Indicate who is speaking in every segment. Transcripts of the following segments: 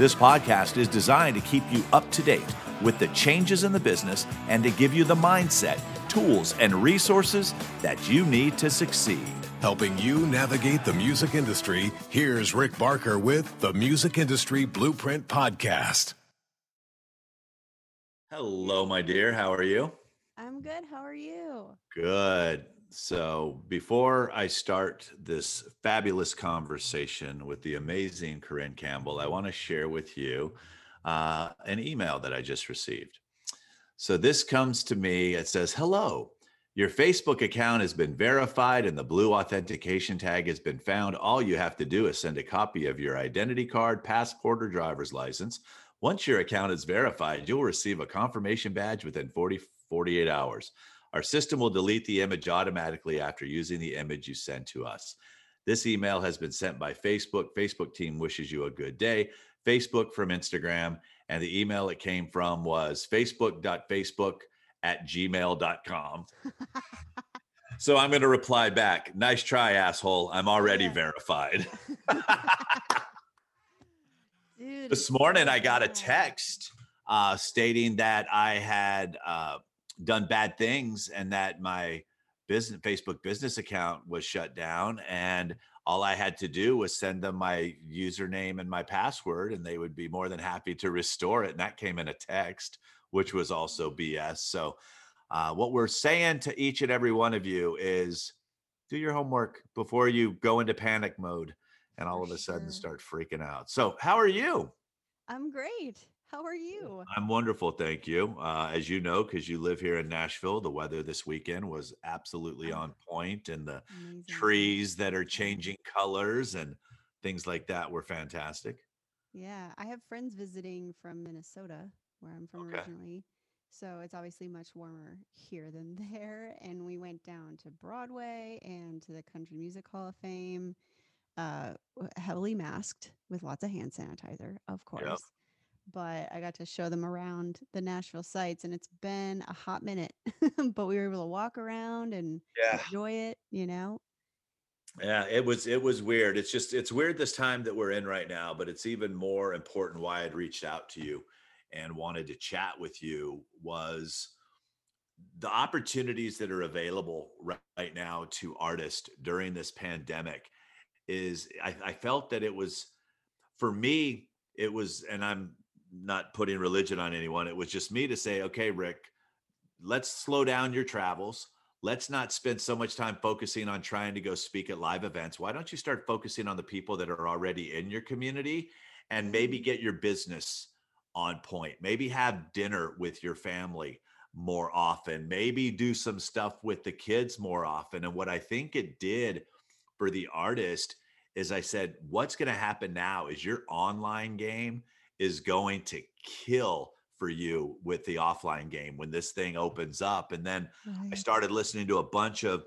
Speaker 1: This podcast is designed to keep you up to date with the changes in the business and to give you the mindset, tools, and resources that you need to succeed.
Speaker 2: Helping you navigate the music industry, here's Rick Barker with the Music Industry Blueprint Podcast.
Speaker 1: Hello, my dear. How are you?
Speaker 3: I'm good. How are you?
Speaker 1: Good. So, before I start this fabulous conversation with the amazing Corrin Campbell, I want to share with you uh, an email that I just received. So, this comes to me. It says, Hello, your Facebook account has been verified and the blue authentication tag has been found. All you have to do is send a copy of your identity card, passport, or driver's license. Once your account is verified, you'll receive a confirmation badge within 40, 48 hours. Our system will delete the image automatically after using the image you send to us. This email has been sent by Facebook. Facebook team wishes you a good day. Facebook from Instagram. And the email it came from was facebook.facebook at gmail.com. so I'm going to reply back. Nice try, asshole. I'm already
Speaker 3: Yeah.
Speaker 1: verified.
Speaker 3: Dude,
Speaker 1: this morning I got a text uh, stating that I had uh, done bad things and that my business Facebook business account was shut down and all I had to do was send them my username and my password and they would be more than happy to restore it and that came in a text which was also BS so uh, what we're saying to each and every one of you is do your homework before you go into panic mode and all of a sudden start freaking out. So how are you?
Speaker 3: I'm great. How are you?
Speaker 1: I'm wonderful, thank you. Uh, as you know, because you live here in Nashville, the weather this weekend was absolutely
Speaker 3: Oh.
Speaker 1: on point, and the
Speaker 3: Amazing.
Speaker 1: trees that are changing colors and things like that were fantastic.
Speaker 3: Yeah, I have friends visiting from Minnesota, where I'm from
Speaker 1: Okay.
Speaker 3: originally. So it's obviously much warmer here than there. And we went down to Broadway and to the Country Music Hall of Fame, uh, heavily masked with lots of hand sanitizer, of course. But I got to show them around the Nashville sites, and it's been a hot minute. but we were able to walk around and
Speaker 1: Yeah,
Speaker 3: enjoy it, you know?
Speaker 1: yeah, it was it was weird. It's just it's weird this time that we're in right now, but it's even more important why I'd reached out to you and wanted to chat with you was the opportunities that are available right now to artists during this pandemic is I, I felt that it was for me it was and i'm not putting religion on anyone. It was just me to say okay rick let's slow down your travels. Let's not spend so much time focusing on trying to go speak at live events. Why don't you start focusing on the people that are already in your community and maybe
Speaker 3: Mm.
Speaker 1: get your business on point. Maybe have dinner with your family more often. Maybe do some stuff with the kids more often. And what i think it did for the artist is i said what's going to happen now is your online game is going to kill for you with the offline game when this thing opens up and then I started listening to a bunch of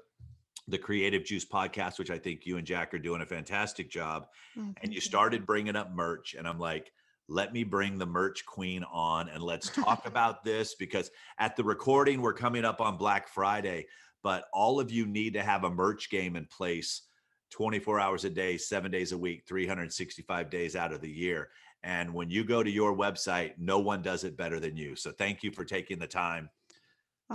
Speaker 1: the Creative Juice podcast, which I think you and Jack are doing a fantastic job.
Speaker 3: Oh,
Speaker 1: And you started bringing up merch, and I'm like, let me bring the merch queen on and let's talk about this because at the recording, we're coming up on Black Friday, but all of you need to have a merch game in place 24 hours a day, seven days a week, 365 days out of the year. And when you go to your website, no one does it better than you. So thank you for taking the time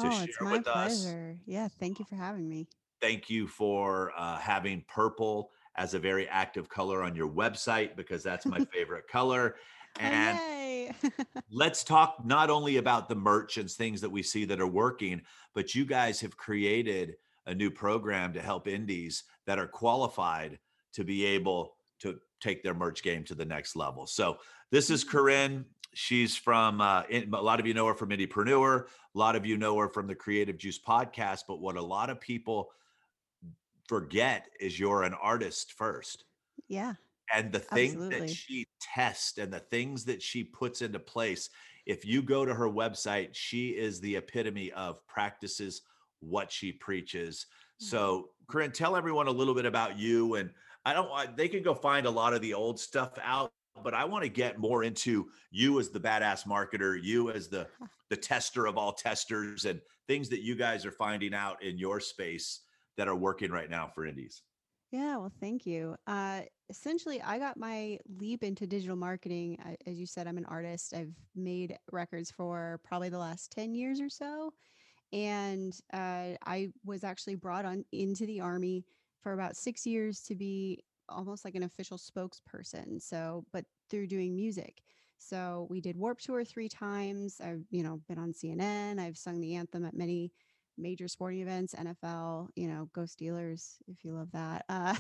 Speaker 1: to
Speaker 3: Oh, it's
Speaker 1: share
Speaker 3: my
Speaker 1: with us.
Speaker 3: pleasure. Yeah, thank you for having me.
Speaker 1: Thank you for uh, having purple as a very active color on your website because that's my favorite color. And let's talk not only about the merch and things that we see that are working, but you guys have created a new program to help indies that are qualified to be able to take their merch game to the next level. So this is
Speaker 3: Mhm.
Speaker 1: Corrin. She's from uh, in, a lot of you know her from Indepreneur. A lot of you know her from the Creative Juice podcast. But what a lot of people forget is you're an artist first.
Speaker 3: yeah.
Speaker 1: and the things that she tests and the things that she puts into place if you go to her website she is the epitome of practices what she preaches
Speaker 3: Mhm.
Speaker 1: so corrin tell everyone a little bit about you and i don't want they can go find a lot of the old stuff out but i want to get more into you as the badass marketer you as the the tester of all testers and things that you guys are finding out in your space that are working right now for indies
Speaker 3: Yeah, well, thank you. Uh, essentially, I got my leap into digital marketing. I, as you said, I'm an artist. I've made records for probably the last 10 years or so. And uh, I was actually brought on into the Army for about six years to be almost like an official spokesperson. So, but through doing music. So we did Warp Tour three times. I've, you know, been on CNN. I've sung the anthem at many major sporting events, NFL, you know, go Steelers if you love that. Uh,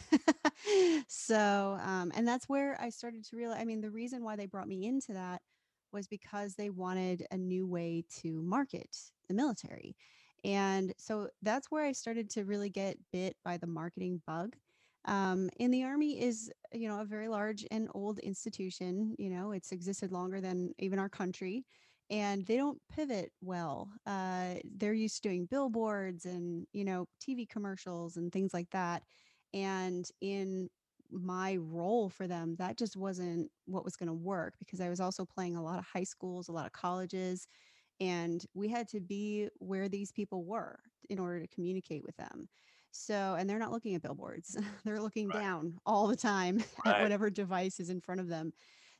Speaker 3: so, um, and that's where I started to realize, I mean, the reason why they brought me into that was because they wanted a new way to market the military. And so that's where I started to really get bit by the marketing bug. Um, and the Army is, you know, a very large and old institution. You know, it's existed longer than even our country and they don't pivot well. Uh, they're used to doing billboards and you know TV commercials and things like that. And in my role for them, that just wasn't what was going to work because I was also playing a lot of high schools, a lot of colleges, and we had to be where these people were in order to communicate with them. So, and they're not looking at billboards, they're looking
Speaker 1: right
Speaker 3: down all the time at whatever device is in front of them.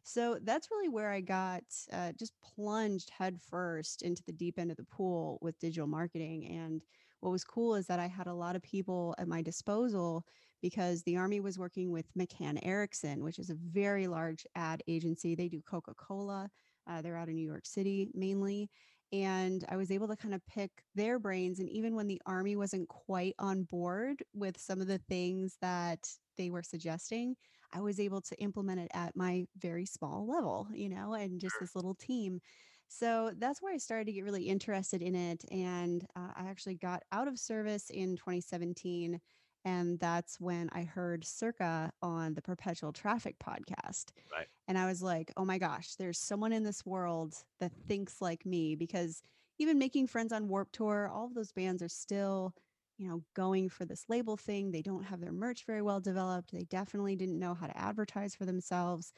Speaker 3: So that's really where I got uh, just plunged headfirst into the deep end of the pool with digital marketing. And what was cool is that I had a lot of people at my disposal because the Army was working with McCann Erickson, which is a very large ad agency. They do Coca Cola, uh, they're out of New York City mainly. And I was able to kind of pick their brains. And even when the Army wasn't quite on board with some of the things that they were suggesting, I was able to implement it at my very small level, you know, and just this little team. So that's where I started to get really interested in it. And uh, I actually got out of service in 2017. And that's when I heard Circa on the Perpetual Traffic podcast.
Speaker 1: right
Speaker 3: And I was like, oh my gosh, there's someone in this world that thinks like me because even making friends on Warp Tour, all of those bands are still, you know, going for this label thing. They don't have their merch very well developed. They definitely didn't know how to advertise for themselves.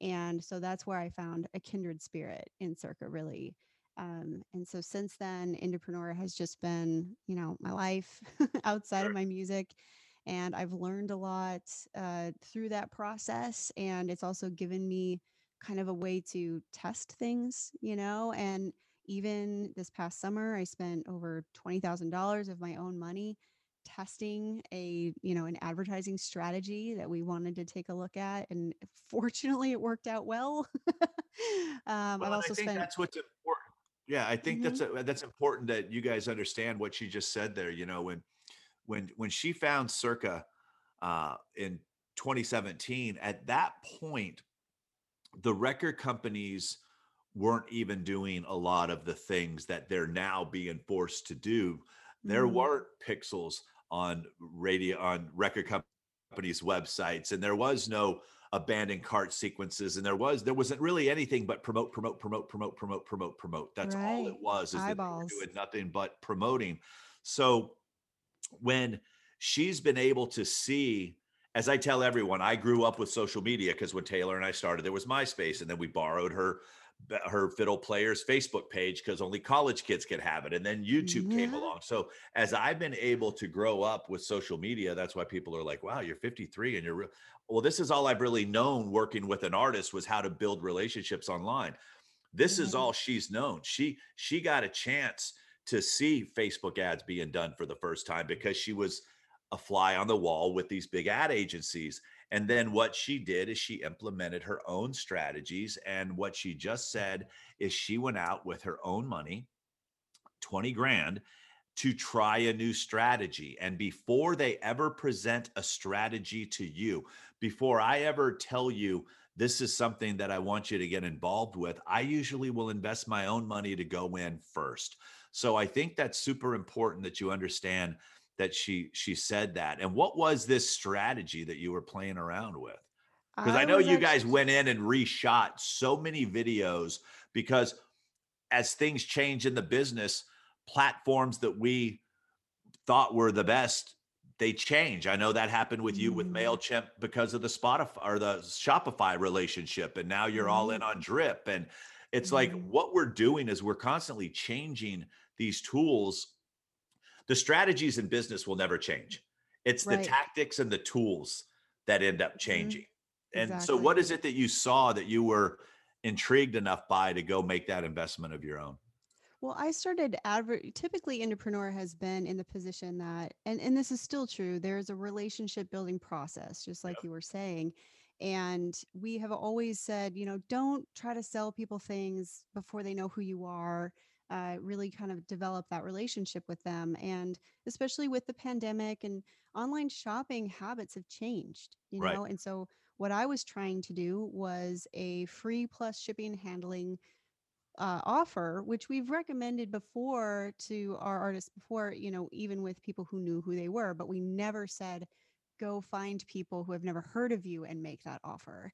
Speaker 3: And so that's where I found a kindred spirit in Circa, really. Um, and so since then, Indepreneur has just been, you know, my life outside of my music. And I've learned a lot uh, through that process. And it's also given me kind of a way to test things, you know, and even this past summer, I spent over $20,000 of my own money testing a, you know, an advertising strategy that we wanted to take a look at. And fortunately, it worked out well. um,
Speaker 1: Well,
Speaker 3: I've also spent,
Speaker 1: that's what's important. Yeah, I think
Speaker 3: Mhm.
Speaker 1: that's a, that's important that you guys understand what she just said there. You know, when when when she found Circa uh, in 2017, at that point, the record companies weren't even doing a lot of the things that they're now being forced to do. There
Speaker 3: mm,
Speaker 1: weren't pixels on radio on record companies' websites, and there was no abandoned cart sequences, and there was there wasn't really anything but promote, promote, promote, promote, promote, promote, promote. That's all it was, is that
Speaker 3: Eyeballs.
Speaker 1: doing nothing but promoting. So when she's been able to see as I tell everyone, I grew up with social media because when Taylor and I started, there was MySpace, and then we borrowed her her fiddle players Facebook page because only college kids could have it, and then YouTube came along. So as I've been able to grow up with social media, that's why people are like, "Wow, you're 53 and you're real." Well, this is all I've really known working with an artist was how to build relationships online this is all she's known. She she got a chance to see Facebook ads being done for the first time because she was a fly on the wall with these big ad agencies. And then what she did is she implemented her own strategies. And what she just said is she went out with her own money, 20 grand, to try a new strategy. And before they ever present a strategy to you, before I ever tell you, this is something that I want you to get involved with, I usually will invest my own money to go in first. So I think that's super important that you understand that she she said that. And what was this strategy that you were playing around with? Because I
Speaker 3: I
Speaker 1: know you guys went in and reshot so many videos because as things change in the business, platforms that we thought were the best, they change. I know that happened with you with
Speaker 3: Mhm.
Speaker 1: MailChimp because of the Spotify or the Shopify relationship. And now you're all in on Drip. And it's like
Speaker 3: Mhm.
Speaker 1: what we're doing is we're constantly changing these tools. The strategies in business will never change. It's the tactics and the tools that end up
Speaker 3: Mhm.
Speaker 1: changing. And so, what is it that you saw that you were intrigued enough by to go make that investment of your own?
Speaker 3: Well, I started adver typically Indepreneur has been in the position that and and this is still true. There's a relationship building process, just like
Speaker 1: Yep.
Speaker 3: you were saying. And we have always said, you know, don't try to sell people things before they know who you are. Uh, really kind of develop that relationship with them. And especially with the pandemic and online shopping habits have changed, you
Speaker 1: Right.
Speaker 3: know. And so what I was trying to do was a free plus shipping and handling uh, offer, which we've recommended before to our artists before, you know, even with people who knew who they were, but we never said, go find people who have never heard of you and make that offer.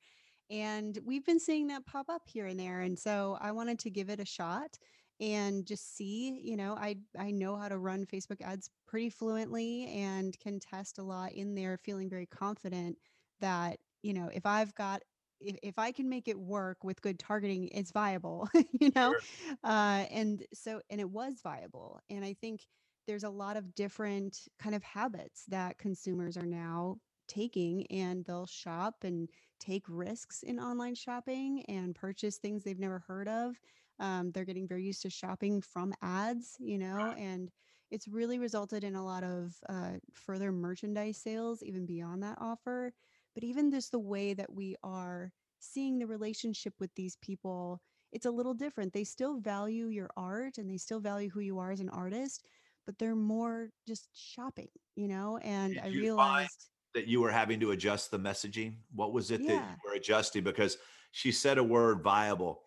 Speaker 3: And we've been seeing that pop up here and there. And so I wanted to give it a shot and just see, you know, I I know how to run Facebook ads pretty fluently and can test a lot in there, feeling very confident that, you know, if I've got if, if I can make it work with good targeting, it's viable, you know?
Speaker 1: Sure.
Speaker 3: Uh, and so, and it was viable. And I think there's a lot of different kind of habits that consumers are now taking and they'll shop and take risks in online shopping and purchase things they've never heard of. Um, they're getting very used to shopping from ads, you know, and it's really resulted in a lot of uh, further merchandise sales even beyond that offer but even just the way that we are seeing the relationship with these people it's a little different they still value your art and they still value who you are as an artist but they're more just shopping you know and
Speaker 1: Did
Speaker 3: i realized
Speaker 1: that you were having to adjust the messaging? What was it that you were adjusting? Because she said a word viable.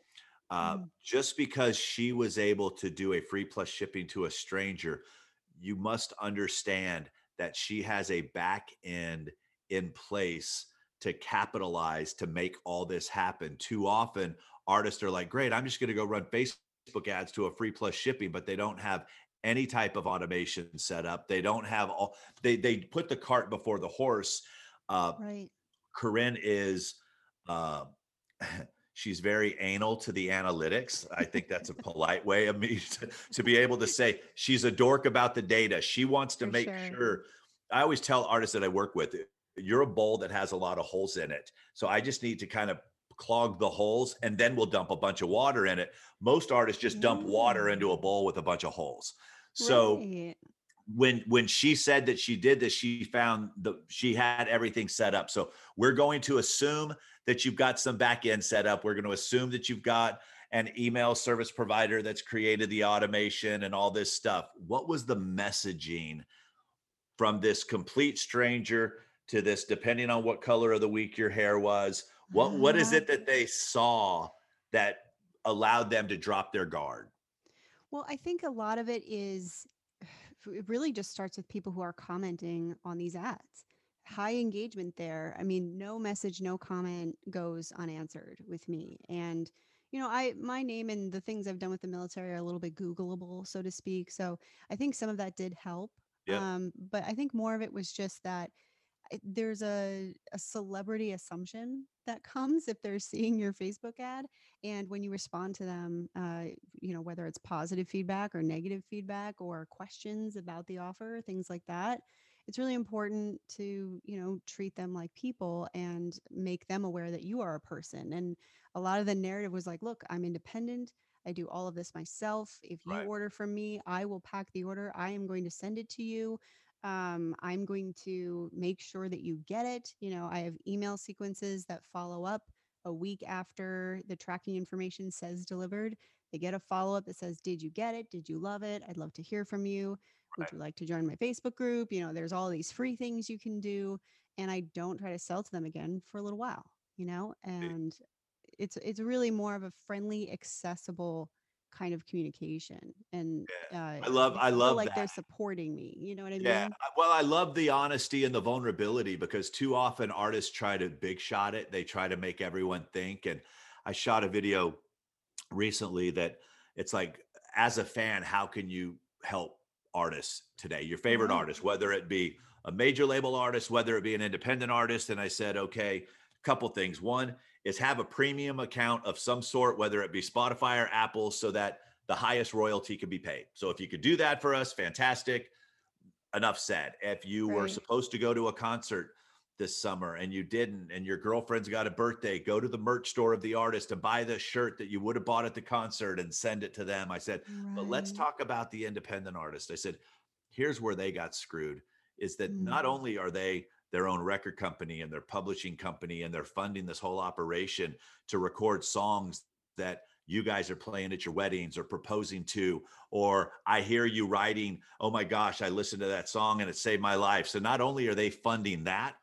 Speaker 1: Uh,
Speaker 3: mm,
Speaker 1: just because she was able to do a free plus shipping to a stranger, you must understand that she has a back end in place to capitalize to make all this happen. Too often, artists are like, great, I'm just going to go run Facebook ads to a free plus shipping, but they don't have any type of automation set up. They don't have all, they, they put the cart before the horse. Uh,
Speaker 3: right
Speaker 1: Corrin is, uh, she's very anal to the analytics. I think that's a polite way of me to, to be able to say she's a dork about the data. She wants to
Speaker 3: for
Speaker 1: make
Speaker 3: sure
Speaker 1: sure. I always tell artists that I work with, you're a bowl that has a lot of holes in it. So I just need to kind of clog the holes and then we'll dump a bunch of water in it. Most artists just dump water into a
Speaker 3: mm.
Speaker 1: bowl with a bunch of holes. So
Speaker 3: right
Speaker 1: when when she said that she did this she found the she had everything set up so we're going to assume that you've got some back end set up. We're going to assume that you've got an email service provider that's created the automation and all this stuff. What was the messaging from this complete stranger to this depending on what color of the week your hair was? What what is
Speaker 3: uh,
Speaker 1: it that they saw that allowed them to drop their guard?
Speaker 3: Well i think a lot of it is it really just starts with people who are commenting on these ads. High engagement there. I mean, no message, no comment goes unanswered with me. And you know, I my name and the things I've done with the military are a little bit Googleable, so to speak. So I think some of that did help.
Speaker 1: yep
Speaker 3: Um, but I think more of it was just that I- there's a, a celebrity assumption that comes if they're seeing your Facebook ad. And when you respond to them, uh, you know, whether it's positive feedback or negative feedback or questions about the offer, things like that, it's really important to, you know, treat them like people and make them aware that you are a person. And a lot of the narrative was like, look, I'm independent. I do all of this myself. If you
Speaker 1: right
Speaker 3: order from me, I will pack the order. I am going to send it to you um, i'm going to make sure that you get it you know i have email sequences that follow up a week after the tracking information says delivered they get a follow-up that says did you get it did you love it i'd love to hear from you would you like to join my facebook group you know there's all these free things you can do and i don't try to sell to them again for a little while you know and it's it's really more of a friendly accessible kind of communication and uh,
Speaker 1: I love I love
Speaker 3: like they're supporting me. You know what I
Speaker 1: Yeah.
Speaker 3: mean?
Speaker 1: Well, I love the honesty and the vulnerability because too often artists try to big shot it. They try to make everyone think. And I shot a video recently that it's like, as a fan, how can you help artists today? Your favorite
Speaker 3: Right.
Speaker 1: artist, whether it be a major label artist, whether it be an independent artist. And I said, okay, a couple things. One is have a premium account of some sort, whether it be Spotify or Apple, so that the highest royalty can be paid. So if you could do that for us, fantastic. Enough said. If you were supposed to go to a concert this summer and you didn't, and your girlfriend's got a birthday, go to the merch store of the artist and buy the shirt that you would have bought at the concert and send it to them. I said, but let's talk about the independent artist. I said, here's where they got screwed is that not
Speaker 3: Mm.
Speaker 1: only are they their own record company and their publishing company and they're funding this whole operation to record songs that you guys are playing at your weddings or proposing to or i hear you writing oh my gosh i listened to that song and it saved my life so not only are they funding that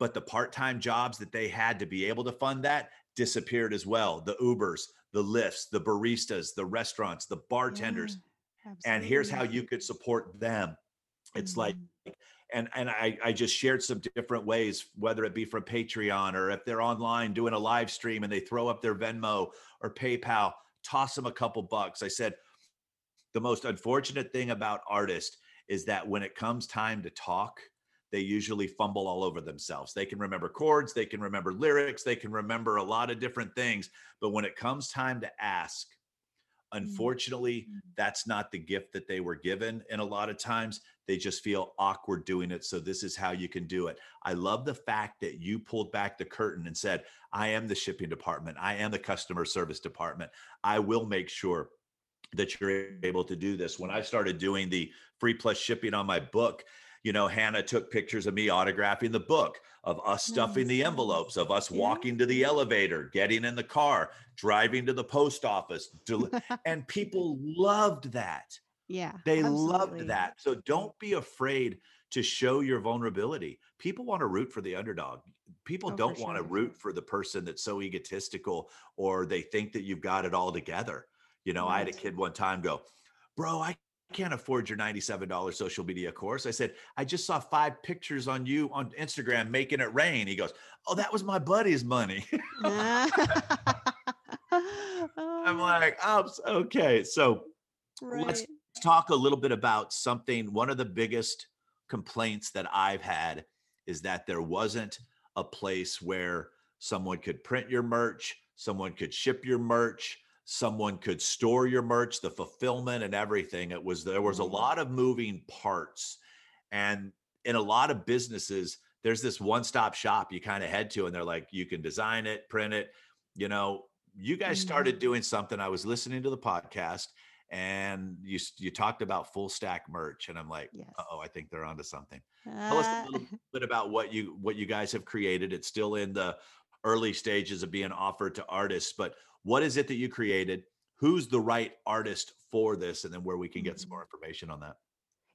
Speaker 1: but the part-time jobs that they had to be able to fund that disappeared as well. The ubers the Lyfts the baristas the restaurants the bartenders.
Speaker 3: Yeah,
Speaker 1: and here's how you could support them. It's like
Speaker 3: Mhm.
Speaker 1: and and I, I just shared some different ways whether it be from patreon or if they're online doing a live stream and they throw up their venmo or paypal toss them a couple bucks. I said the most unfortunate thing about artists is that when it comes time to talk they usually fumble all over themselves. They can remember chords they can remember lyrics they can remember a lot of different things but when it comes time to ask unfortunately
Speaker 3: Mhm.
Speaker 1: that's not the gift that they were given and a lot of times they just feel awkward doing it so this is how you can do it. I love the fact that you pulled back the curtain and said i am the shipping department i am the customer service department i will make sure that you're able to do this. When i started doing the free plus shipping on my book you know hannah took pictures of me autographing the book of us stuffing the envelopes of us walking to the elevator getting in the car driving to the post office del- and people loved that
Speaker 3: yeah.
Speaker 1: they
Speaker 3: absolutely.
Speaker 1: loved that. So don't be afraid to show your vulnerability. People want to root for the underdog. People
Speaker 3: Oh,
Speaker 1: don't want to root for the person that's so egotistical or they think that you've got it all together. You know, I had a kid one time go, Bro, I can't afford your $97 social media course. I said, I just saw five pictures on you on Instagram making it rain. He goes, Oh, that was my buddy's money. I'm ah. like, oh, okay. So
Speaker 3: right.
Speaker 1: let's talk a little bit about something. One of the biggest complaints that I've had is that there wasn't a place where someone could print your merch, someone could ship your merch, someone could store your merch, the fulfillment and everything. It was there was a lot of moving parts. And in a lot of businesses, there's this one-stop shop you kind of head to, and they're like, you can design it, print it. You know, you guys started
Speaker 3: Mhm.
Speaker 1: doing something. I was listening to the podcast and you you talked about full stack merch and i'm like
Speaker 3: Yes.
Speaker 1: oh i think they're onto something tell us
Speaker 3: Uh,
Speaker 1: a little bit about what you what you guys have created it's still in the early stages of being offered to artists but what is it that you created who's the right artist for this and then where we can get some
Speaker 3: Mhm.
Speaker 1: more information on that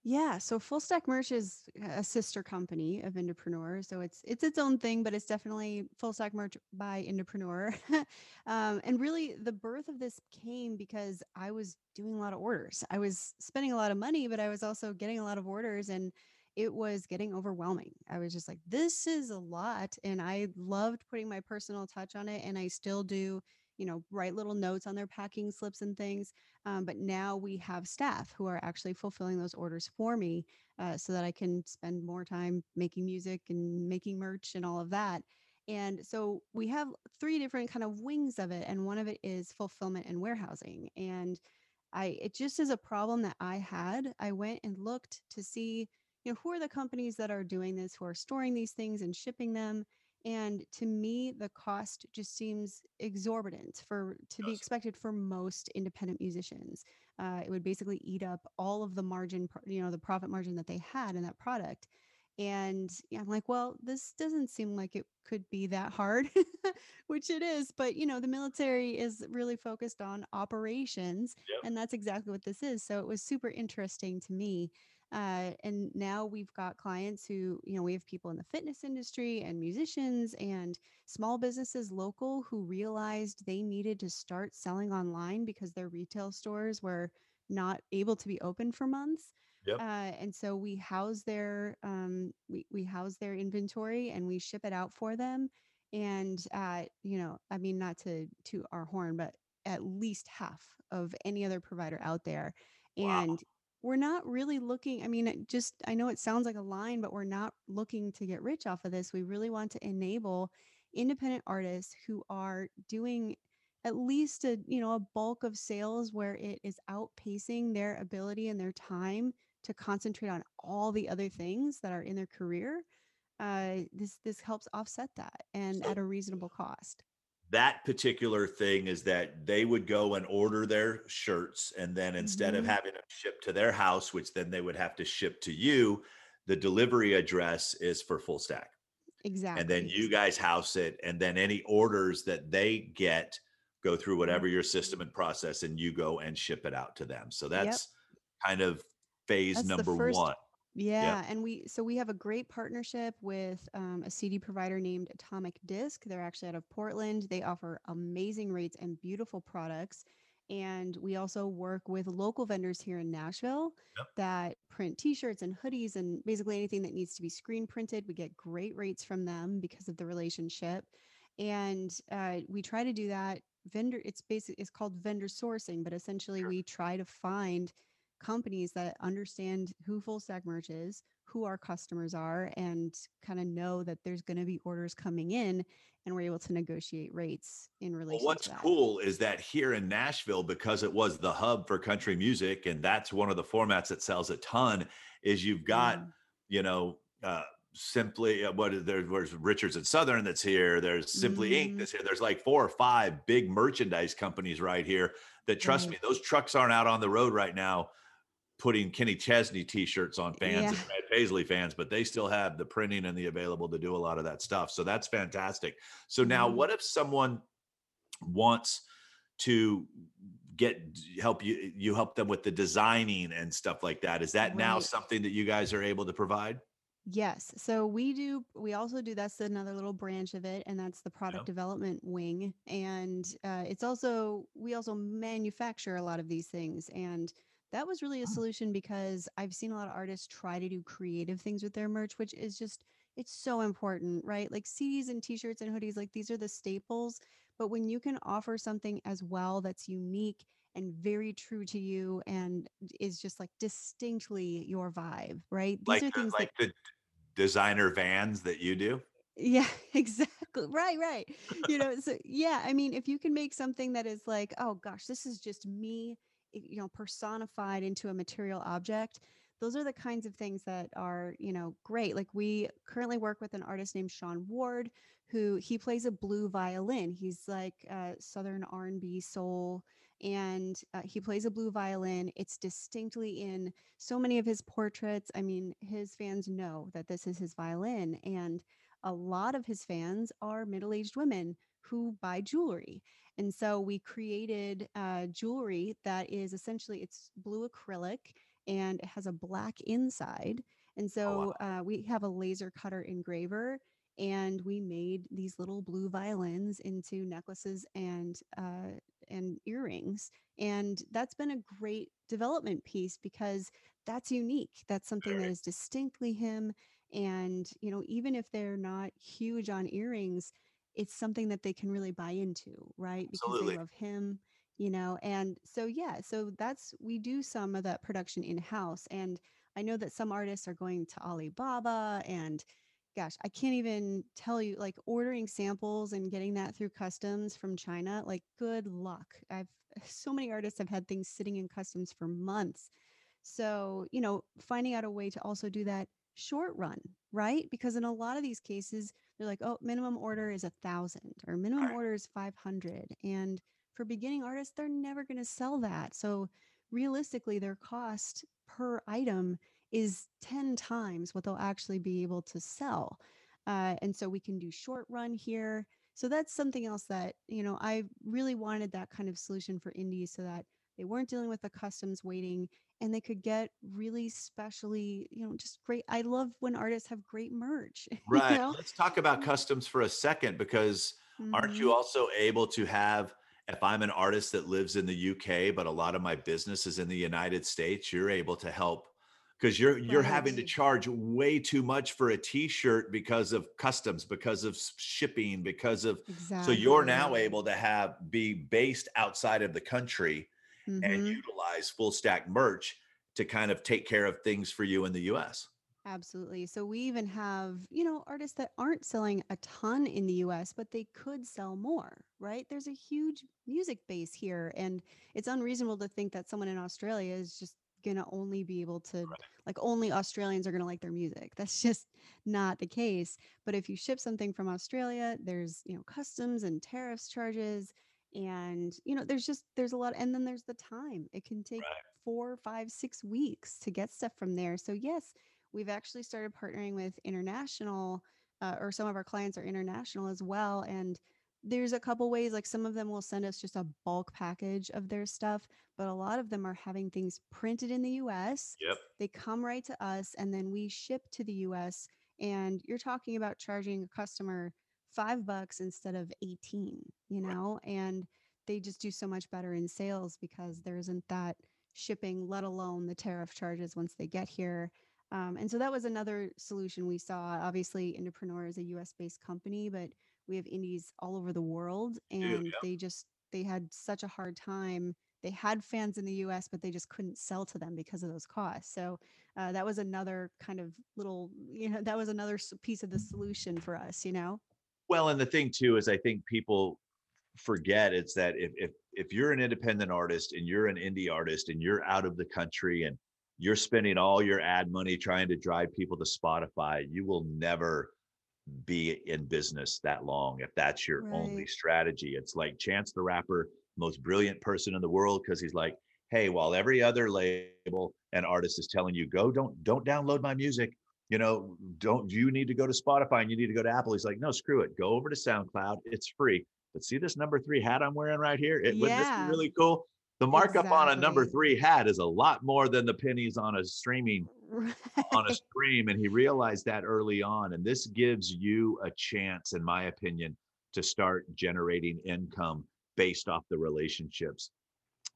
Speaker 3: Yeah, so Full Stack Merch is a sister company of Indepreneur. So it's it's its own thing, but it's definitely Full Stack Merch by Indepreneur. um, and really, the birth of this came because I was doing a lot of orders. I was spending a lot of money, but I was also getting a lot of orders, and it was getting overwhelming. I was just like, this is a lot, and I loved putting my personal touch on it, and I still do. You know, write little notes on their packing slips and things. Um, but now we have staff who are actually fulfilling those orders for me uh, so that I can spend more time making music and making merch and all of that. And so we have three different kind of wings of it. And one of it is fulfillment and warehousing. And I, it just is a problem that I had. I went and looked to see, you know, who are the companies that are doing this, who are storing these things and shipping them. And to me, the cost just seems exorbitant for to be expected for most independent musicians. Uh, it would basically eat up all of the margin, you know, the profit margin that they had in that product. And yeah, I'm like, well, this doesn't seem like it could be that hard, which it is. But you know, the military is really focused on operations,
Speaker 1: Yep.
Speaker 3: and that's exactly what this is. So it was super interesting to me. Uh, and now we've got clients who, you know, we have people in the fitness industry and musicians and small businesses local who realized they needed to start selling online because their retail stores were not able to be open for months.
Speaker 1: Yep.
Speaker 3: Uh, and so we house their um, we, we house their inventory and we ship it out for them. And uh, you know, I mean, not to to our horn, but at least half of any other provider out there.
Speaker 1: Wow.
Speaker 3: And we're not really looking, I mean, it just I know it sounds like a line, but we're not looking to get rich off of this. We really want to enable independent artists who are doing at least a you know a bulk of sales where it is outpacing their ability and their time to concentrate on all the other things that are in their career uh, this this helps offset that and at a reasonable cost
Speaker 1: that particular thing is that they would go and order their shirts and then instead of
Speaker 3: hmm
Speaker 1: having them shipped to their house which then they would have to ship to you the delivery address is for full stack. Exactly. and then you guys house it and then any orders that they get go through whatever your system
Speaker 3: Mhm.
Speaker 1: and process and you go and ship it out to them. So
Speaker 3: yep.
Speaker 1: that's kind of phase
Speaker 3: that's
Speaker 1: number one yep
Speaker 3: Yeah, and we so we have a great partnership with um, a CD provider named Atomic Disc. They're actually out of Portland. They offer amazing rates and beautiful products. And we also work with local vendors here in Nashville
Speaker 1: yep
Speaker 3: that print t-shirts and hoodies and basically anything that needs to be screen printed. We get great rates from them because of the relationship. And uh, we try to do that vendor it's basically it's called vendor sourcing, but essentially
Speaker 1: sure
Speaker 3: we try to find companies that understand who full stack merch is, who our customers are, and kind of know that there's going to be orders coming in, and we're able to negotiate rates in
Speaker 1: Well,
Speaker 3: relation to
Speaker 1: what's cool is that here in Nashville, because it was the hub for country music, and that's one of the formats that sells a ton, is you've got,
Speaker 3: Mm,
Speaker 1: you know, uh, simply uh, what is there? There's Richards and Southern that's here. There's Simply Inc.
Speaker 3: hmm
Speaker 1: that's here. There's like four or five big merchandise companies right here that trust me, those trucks aren't out on the road right now putting Kenny Chesney t-shirts on fans
Speaker 3: Yeah.
Speaker 1: and Brad Paisley fans, but they still have the printing and the available to do a lot of that stuff. So that's fantastic. So now
Speaker 3: hmm
Speaker 1: what if someone wants to get help you you help them with the designing and stuff like that? Is that now something that you guys are able to provide?
Speaker 3: Yes. So we do, we also do, that's another little branch of it, and that's the product development wing. And uh, it's also, we also manufacture a lot of these things. And that was really a solution because I've seen a lot of artists try to do creative things with their merch, which is just, it's so important, right? Like CDs and t shirts and hoodies, like these are the staples. But when you can offer something as well that's unique and very true to you and is just like distinctly your vibe, right? These
Speaker 1: Like
Speaker 3: are
Speaker 1: the
Speaker 3: things that
Speaker 1: like the designer vans that you do?
Speaker 3: yeah, exactly. Right, right. You know, so yeah, I mean, if you can make something that is like, oh gosh, this is just me, you know, personified into a material object, those are the kinds of things that are, you know, great. Like we currently work with an artist named Sean Ward, who he plays a blue violin. He's like uh, Southern R&B soul, and uh, he plays a blue violin. It's distinctly in so many of his portraits. I mean, his fans know that this is his violin, and a lot of his fans are middle-aged women who buy jewelry and so we created uh, jewelry that is essentially it's blue acrylic and it has a black inside. And
Speaker 1: Oh
Speaker 3: so
Speaker 1: wow.
Speaker 3: uh, we have a laser cutter engraver and we made these little blue violins into necklaces and uh, and earrings. And that's been a great development piece because that's unique. That's something that is distinctly him. And, you know, even if they're not huge on earrings, it's something that they can really buy into, right? Because they love him, you know. And so, yeah, so that's, we do some of that production in house. And I know that some artists are going to Alibaba and, gosh, I can't even tell you, like ordering samples and getting that through customs from China, like good luck. I've, so many artists have had things sitting in customs for months so, you know, finding out a way to also do that short run, right? Because in a lot of these cases, they're like, oh, minimum order is a thousand or minimum
Speaker 1: Right.
Speaker 3: order is 500. And for beginning artists, they're never going to sell that. So realistically, their cost per item is 10 times what they'll actually be able to sell. Uh, and so we can do short run here. So that's something else that, you know, I really wanted that kind of solution for indies so that they weren't dealing with the customs waiting and they could get really specially, you know, just great. I love when artists have great merch.
Speaker 1: Right.
Speaker 3: You know?
Speaker 1: Let's talk about customs for a second because aren't you
Speaker 3: Mhm.
Speaker 1: also able to have if I'm an artist that lives in the UK but a lot of my business is in the United States, you're able to help because you're you're having to charge way too much for a t-shirt because of customs, because of shipping, because of so you're now able to have be based outside of the country and
Speaker 3: hmm
Speaker 1: utilize full stack merch to kind of take care of things for you in the US.
Speaker 3: Absolutely. So we even have, you know, artists that aren't selling a ton in the US, but they could sell more, right? There's a huge music base here, and it's unreasonable to think that someone in Australia is just going to only be able to, like, only Australians are going to like their music. That's just not the case. But if you ship something from Australia, there's, you know, customs and tariffs charges. And, you know, there's just, there's a lot. And then there's the time. It can take
Speaker 1: Right.
Speaker 3: four, five, six weeks to get stuff from there. So, yes, we've actually started partnering with international uh, or some of our clients are international as well and there's a couple ways like some of them will send us just a bulk package of their stuff but a lot of them are having things printed in the US
Speaker 1: Yep.
Speaker 3: they come right to us and then we ship to the US and you're talking about charging a customer 5 bucks instead of 18 you know and they just do so much better in sales because there isn't that shipping let alone the tariff charges once they get here um, and so that was another solution we saw. Obviously, Indepreneur is a US based company, but we have indies all over the world and they just they had such a hard time. They had fans in the US, but they just couldn't sell to them because of those costs. So uh, that was another kind of little, you know, that was another piece of the solution for us, you know?
Speaker 1: Well, and the thing too is I think people forget it's that if if if you're an independent artist and you're an indie artist and you're out of the country and you're spending all your ad money trying to drive people to Spotify, you will never be in business that long if that's your only strategy. It's like Chance the Rapper, most brilliant person in the world, because he's like, hey, while every other label and artist is telling you, go, don't don't download my music, you know, don't you need to go to Spotify and you need to go to Apple. He's like, no, screw it. Go over to SoundCloud. It's free. But see this number three hat I'm wearing right here? It wouldn't this be really cool? The markup on a number three hat is a lot more than the pennies on a streaming on a stream and he realized that early on and this gives you a chance in my opinion to start generating income based off the relationships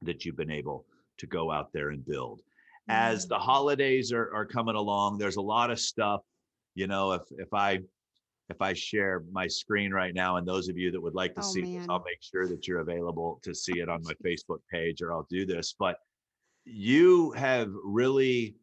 Speaker 1: that you've been able to go out there and build as
Speaker 3: Mm,
Speaker 1: the holidays are, are coming along there's a lot of stuff you know if if i if i share my screen right now and those of you that would like to
Speaker 3: Oh,
Speaker 1: see this i'll make sure that you're available to see it on my facebook page or i'll do this but you have really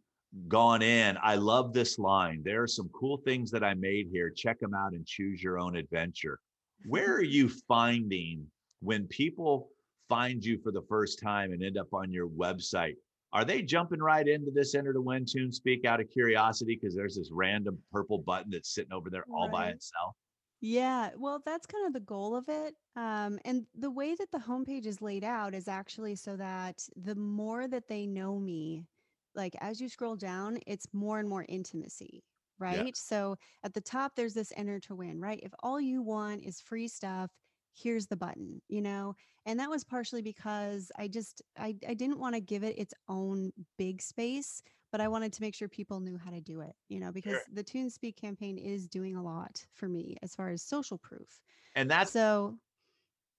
Speaker 1: gone in. I love this line. There are some cool things that I made here. Check them out and choose your own adventure. Where are you finding when people find you for the first time and end up on your website? Are they jumping right into this enter to win tune speak out of curiosity because there's this random purple button that's sitting over there all by itself?
Speaker 3: Yeah, well, that's kind of the goal of it. Um, and the way that the homepage is laid out is actually so that the more that they know me, like as you scroll down, it's more and more intimacy,
Speaker 1: Yeah.
Speaker 3: right? So at the top, there's this enter to win, right? If all you want is free stuff, here's the button, you know? And that was partially because I just I, I didn't want to give it its own big space, but I wanted to make sure people knew how to do it, you know, because
Speaker 1: Sure.
Speaker 3: the TuneSpeak campaign is doing a lot for me as far as social proof.
Speaker 1: And that's
Speaker 3: So,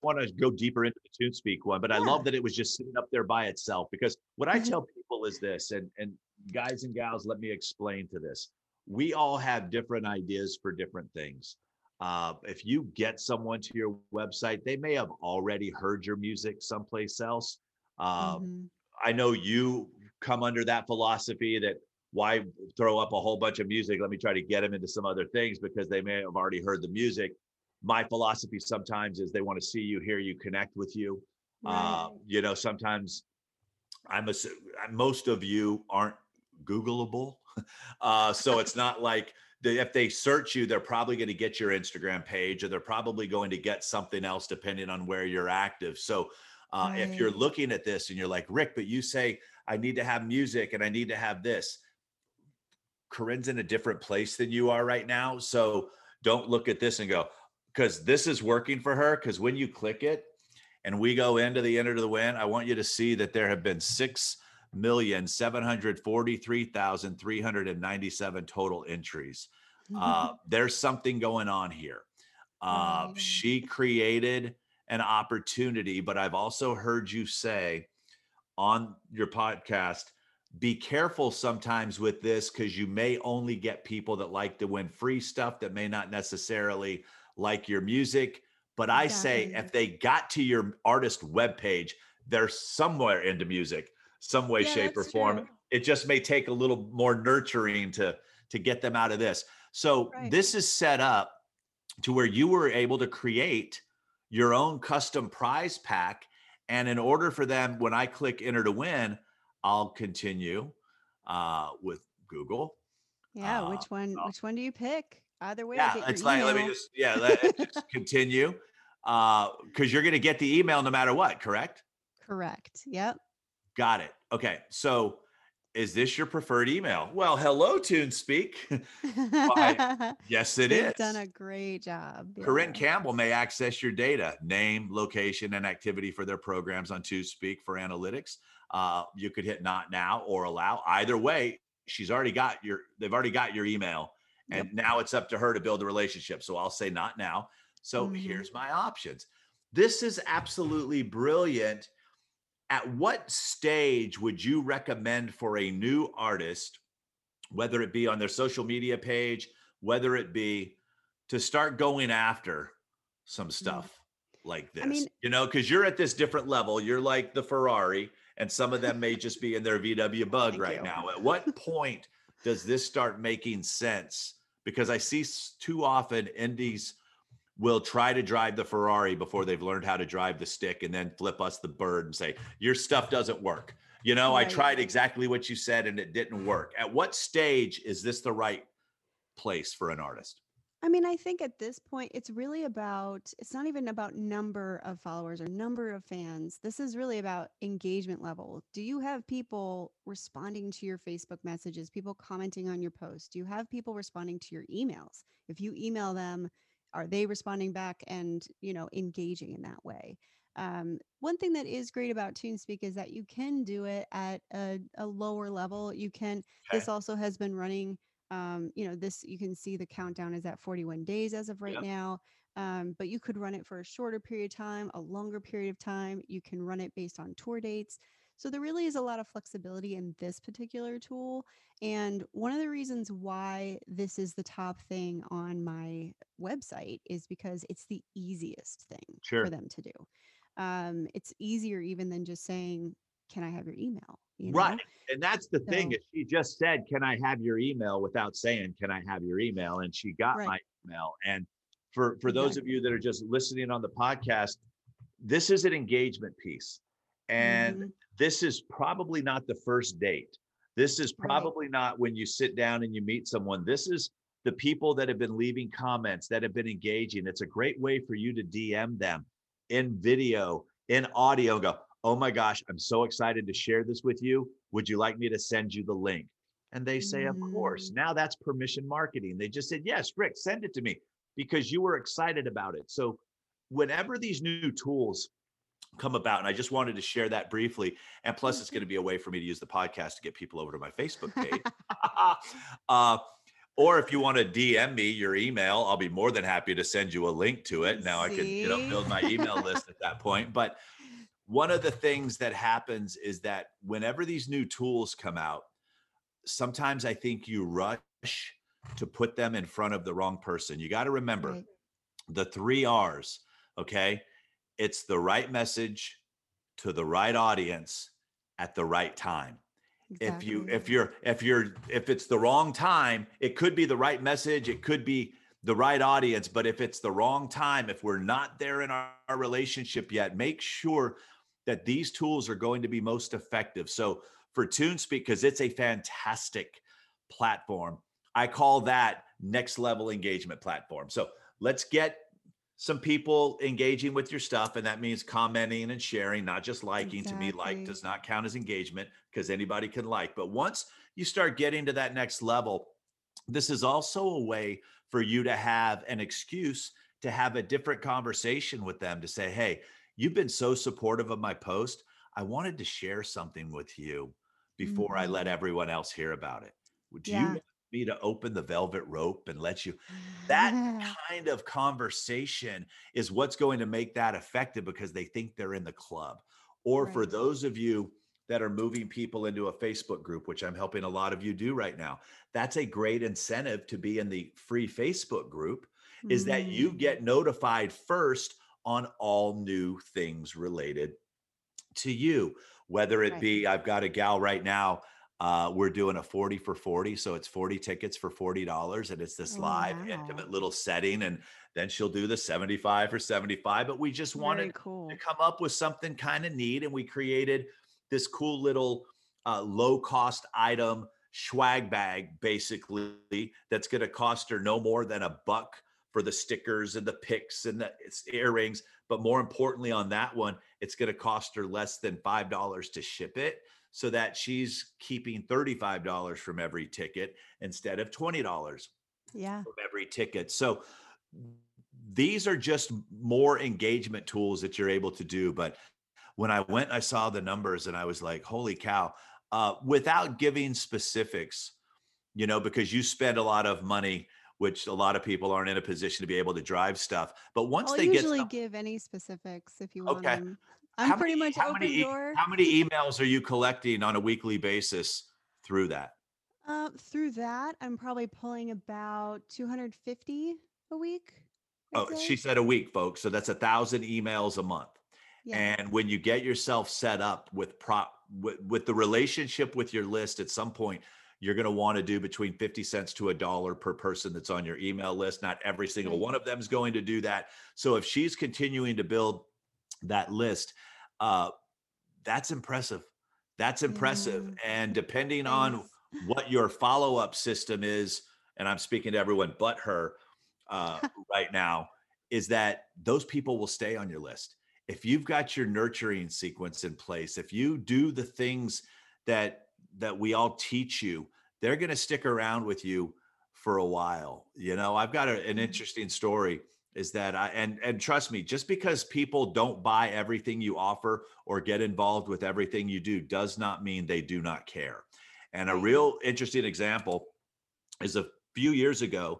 Speaker 1: want to go deeper into the TuneSpeak one, but I love that it was just sitting up there by itself because what I
Speaker 3: Mhm.
Speaker 1: tell people is this, and and guys and gals, let me explain to this. We all have different ideas for different things. Uh, if you get someone to your website, they may have already heard your music someplace else. Uh,
Speaker 3: Mhm.
Speaker 1: I know you come under that philosophy that why throw up a whole bunch of music? Let me try to get them into some other things because they may have already heard the music. My philosophy sometimes is they want to see you, hear you, connect with you. Uh, you know, sometimes I'm a, most of you aren't Googleable. Uh, so it's not like if they search you, they're probably going to get your Instagram page or they're probably going to get something else depending on where you're active. So uh, if you're looking at this and you're like, Rick, but you say, I need to have music and I need to have this. Corrin's in a different place than you are right now. So don't look at this and go, because this is working for her. Because when you click it and we go into the enter to the win, I want you to see that there have been six million seven hundred forty-three thousand three hundred and ninety-seven total entries. Uh, there's something going on here. Uh, she created an opportunity, but I've also heard you say on your podcast, be careful sometimes with this because you may only get people that like to win free stuff that may not necessarily like your music. But I say if they got to your artist webpage, they're somewhere into music, some way,
Speaker 3: Yeah,
Speaker 1: shape, or form.
Speaker 3: true.
Speaker 1: It just may take a little more nurturing to to get them out of this. So
Speaker 3: Right.
Speaker 1: this is set up to where you were able to create your own custom prize pack. And in order for them, when I click enter to win, I'll continue uh, with Google.
Speaker 3: Yeah,
Speaker 1: Uh,
Speaker 3: which one?
Speaker 1: oh.
Speaker 3: Which one do you pick? Either way,
Speaker 1: Yeah, it's like let me just yeah, let just continue because you're going to get the email no matter what. Correct?
Speaker 3: Correct. Yep.
Speaker 1: Got it. Okay, so is this your preferred email? Well, hello, TuneSpeak. yes, it
Speaker 3: They've
Speaker 1: is.
Speaker 3: done a great job. Corrin.
Speaker 1: Campbell may access your data, name, location, and activity for their programs on TuneSpeak for analytics. Uh, you could hit not now or allow. Either way, she's already got your. They've already got your email, and now it's up to her to build a relationship. So I'll say not now. So
Speaker 3: Mhm.
Speaker 1: here's my options. This is absolutely brilliant. At what stage would you recommend for a new artist, whether it be on their social media page, whether it be to start going after some stuff like this?
Speaker 3: Mm. I mean-
Speaker 1: you know, because you're at this different level. You're like the Ferrari, and some of them may just be in their VW bug right
Speaker 3: you.
Speaker 1: now. At what point does this start making sense? Because I see too often indies will try to drive the Ferrari before they've learned how to drive the stick and then flip us the bird and say, Your stuff doesn't work. You know, I tried exactly what you said and it didn't work. At what stage is this the right place for an artist?
Speaker 3: I mean, I think at this point, it's really about, it's not even about number of followers or number of fans. This is really about engagement level. Do you have people responding to your Facebook messages, people commenting on your posts? Do you have people responding to your emails? If you email them, are they responding back and, you know, engaging in that way? Um, one thing that is great about TuneSpeak is that you can do it at a, a lower level. You can,
Speaker 1: Okay.
Speaker 3: this also has been running um, you know, this you can see the countdown is at 41 days as of right
Speaker 1: Yep.
Speaker 3: now. Um, but you could run it for a shorter period of time, a longer period of time. You can run it based on tour dates. So there really is a lot of flexibility in this particular tool. And one of the reasons why this is the top thing on my website is because it's the easiest thing
Speaker 1: Sure.
Speaker 3: for them to do. Um, it's easier even than just saying, "Can I have your email?" You know?
Speaker 1: Right. And that's the thing
Speaker 3: So-
Speaker 1: is she just said, Can I have your email without saying, Can I have your email? And she got
Speaker 3: Right.
Speaker 1: my email. And for for those of you that are just listening on the podcast, this is an engagement piece. And
Speaker 3: Mhm.
Speaker 1: this is probably not the first date. This is
Speaker 3: Right.
Speaker 1: probably not when you sit down and you meet someone. This is the people that have been leaving comments, that have been engaging. It's a great way for you to DM them in video, in audio, and go, Oh my gosh, I'm so excited to share this with you. Would you like me to send you the link? And they say, Of course.
Speaker 3: Mm.
Speaker 1: Now that's permission marketing. They just said, Yes, Rick, send it to me because you were excited about it. So, whenever these new tools come about, and I just wanted to share that briefly. And plus, it's going to be a way for me to use the podcast to get people over to my Facebook page. uh, or if you want to DM me your email, I'll be more than happy to send you a link to it. Now I can, you know, build my email list at that point. But one of the things that happens is that whenever these new tools come out, sometimes I think you rush to put them in front of the wrong person. You got to remember
Speaker 3: Right.
Speaker 1: the three R's, okay? It's the right message to the right audience at the right time. If you if you're if you're if it's the wrong time it could be the right message it could be the right audience but if it's the wrong time if we're not there in our, our relationship yet make sure that these tools are going to be most effective. So for tunespeak because it's a fantastic platform i call that next level engagement platform. So let's get some people engaging with your stuff and that means commenting and sharing not just liking to me like does not count as engagement because anybody can like but once you start getting to that next level this is also a way for you to have an excuse to have a different conversation with them to say hey you've been so supportive of my post i wanted to share something with you before I
Speaker 3: Mhm.
Speaker 1: let everyone else hear about it. Would you
Speaker 3: Yeah.
Speaker 1: want me to open the velvet rope and let you? That kind of conversation is what's going to make that effective because they think they're in the club. Or for those of you that are moving people into a Facebook group, which I'm helping a lot of you do right now, that's a great incentive to be in the free Facebook group is that you
Speaker 3: Mm.
Speaker 1: get notified first on all new things related to you, whether it
Speaker 3: Right.
Speaker 1: be I've got a gal right now. Uh, we're doing a 40 for 40. So it's 40 tickets for $40. And it's this
Speaker 3: Oh,
Speaker 1: live,
Speaker 3: wow.
Speaker 1: intimate little setting. And then she'll do the 75 for 75. But we just wanted
Speaker 3: cool.
Speaker 1: to come up with something kind of neat. And we created this cool little uh, low cost item swag bag, basically, that's going to cost her no more than a buck for the stickers and the picks and the earrings. But more importantly, on that one, it's going to cost her less than $5 to ship it so that she's keeping $35 from every ticket instead of $20
Speaker 3: Yeah.
Speaker 1: from every ticket. So these are just more engagement tools that you're able to do. But when I went, I saw the numbers and I was like, holy cow, uh, without giving specifics, you know, because you spend a lot of money, which a lot of people aren't in a position to be able to drive stuff. But once
Speaker 3: I'll
Speaker 1: they get
Speaker 3: usually give any specifics if you want
Speaker 1: Okay.
Speaker 3: them. I'm
Speaker 1: how
Speaker 3: pretty
Speaker 1: many-
Speaker 3: much
Speaker 1: how
Speaker 3: open
Speaker 1: many,
Speaker 3: door.
Speaker 1: How many emails are you collecting on a weekly basis through that?
Speaker 3: Uh, through that, I'm probably pulling about 250 a week.
Speaker 1: Oh, she said a week, folks. So that's a thousand emails a month.
Speaker 3: yeah.
Speaker 1: And when you get yourself set up with prop with, with the relationship with your list, at some point you're going to want to do between 50 cents to a dollar per person that's on your email list. Not every single one of them is going to do that. So if she's continuing to build that list, uh, that's impressive. That's impressive.
Speaker 3: Yeah.
Speaker 1: And depending on what your follow-up system is, and I'm speaking to everyone but her uh, right now, is that those people will stay on your list. If you've got your nurturing sequence in place, if you do the things that that we all teach you, they're going to stick around with you for a while. You know, I've got a, an
Speaker 3: Mhm.
Speaker 1: interesting story is that I and and trust me, just because people don't buy everything you offer or get involved with everything you do does not mean they do not care. And a
Speaker 3: mm-hmm.
Speaker 1: real interesting example is a few years ago,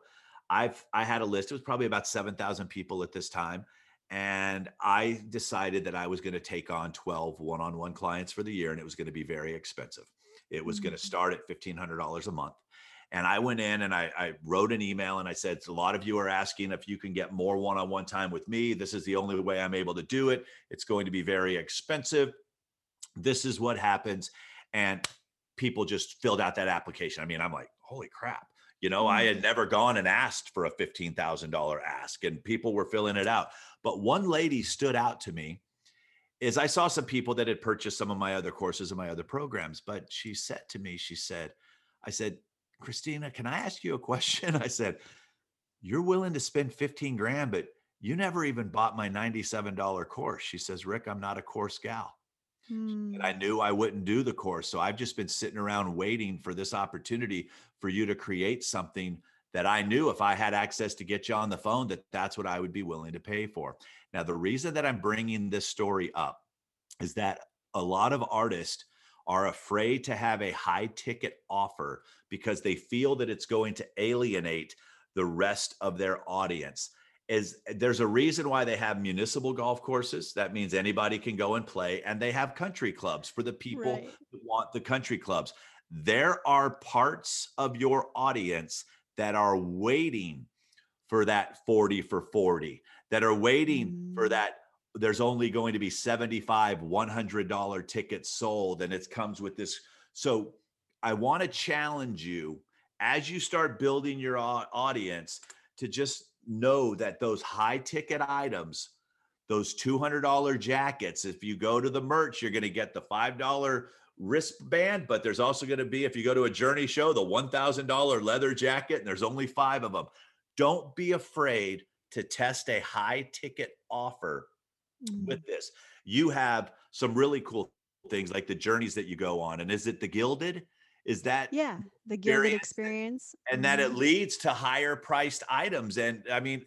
Speaker 1: I've I had a list. It was probably about 7,000 people at this time. And I decided that I was going to take on 12 one-on-one clients for the year, and it was going to be very expensive. It was going to
Speaker 3: mm-hmm.
Speaker 1: start at $1,500 a month. And I went in and I, I wrote an email and I said, a lot of you are asking if you can get more one on one time with me. This is the only way I'm able to do it. It's going to be very expensive. This is what happens. And people just filled out that application. I mean, I'm like, holy crap. You know, I mm. had never gone and asked for a $15,000 ask, and people were filling it out. But one lady stood out to me is I saw some people that had purchased some of my other courses and my other programs, but she said to me, she said, I said, Christina, can I ask you a question? I said, You're willing to spend 15 grand, but you never even bought my $97 course. She says, Rick, I'm not a course gal. And I
Speaker 3: Hmm.
Speaker 1: knew I wouldn't do the course. So I've just been sitting around waiting for this opportunity for you to create something that I knew if I had access to get you on the phone, that that's what I would be willing to pay for. Now, the reason that I'm bringing this story up is that a lot of artists are afraid to have a high ticket offer because they feel that it's going to alienate the rest of their audience is there's a reason why they have municipal golf courses that means anybody can go and play and they have country clubs for the people
Speaker 3: Right.
Speaker 1: who want the country clubs there are parts of your audience that are waiting for that 40 for 40 that are waiting for
Speaker 3: Mm.
Speaker 1: that there's only going to be 75 $100 tickets sold and it comes with this so i want to challenge you as you start building your audience to just know that those high ticket items those $200 jackets if you go to the merch you're going to get the $5 wristband but there's also going to be if you go to a journey show the $1000 leather jacket and there's only five of them don't be afraid to test a high ticket offer
Speaker 3: Mhm.
Speaker 1: with this. You have some really cool things like the journeys that you go on. And is it the gilded? Is that
Speaker 3: Yeah. The gilded experience.
Speaker 1: and that it
Speaker 3: Mhm.
Speaker 1: leads to higher priced items? And I mean,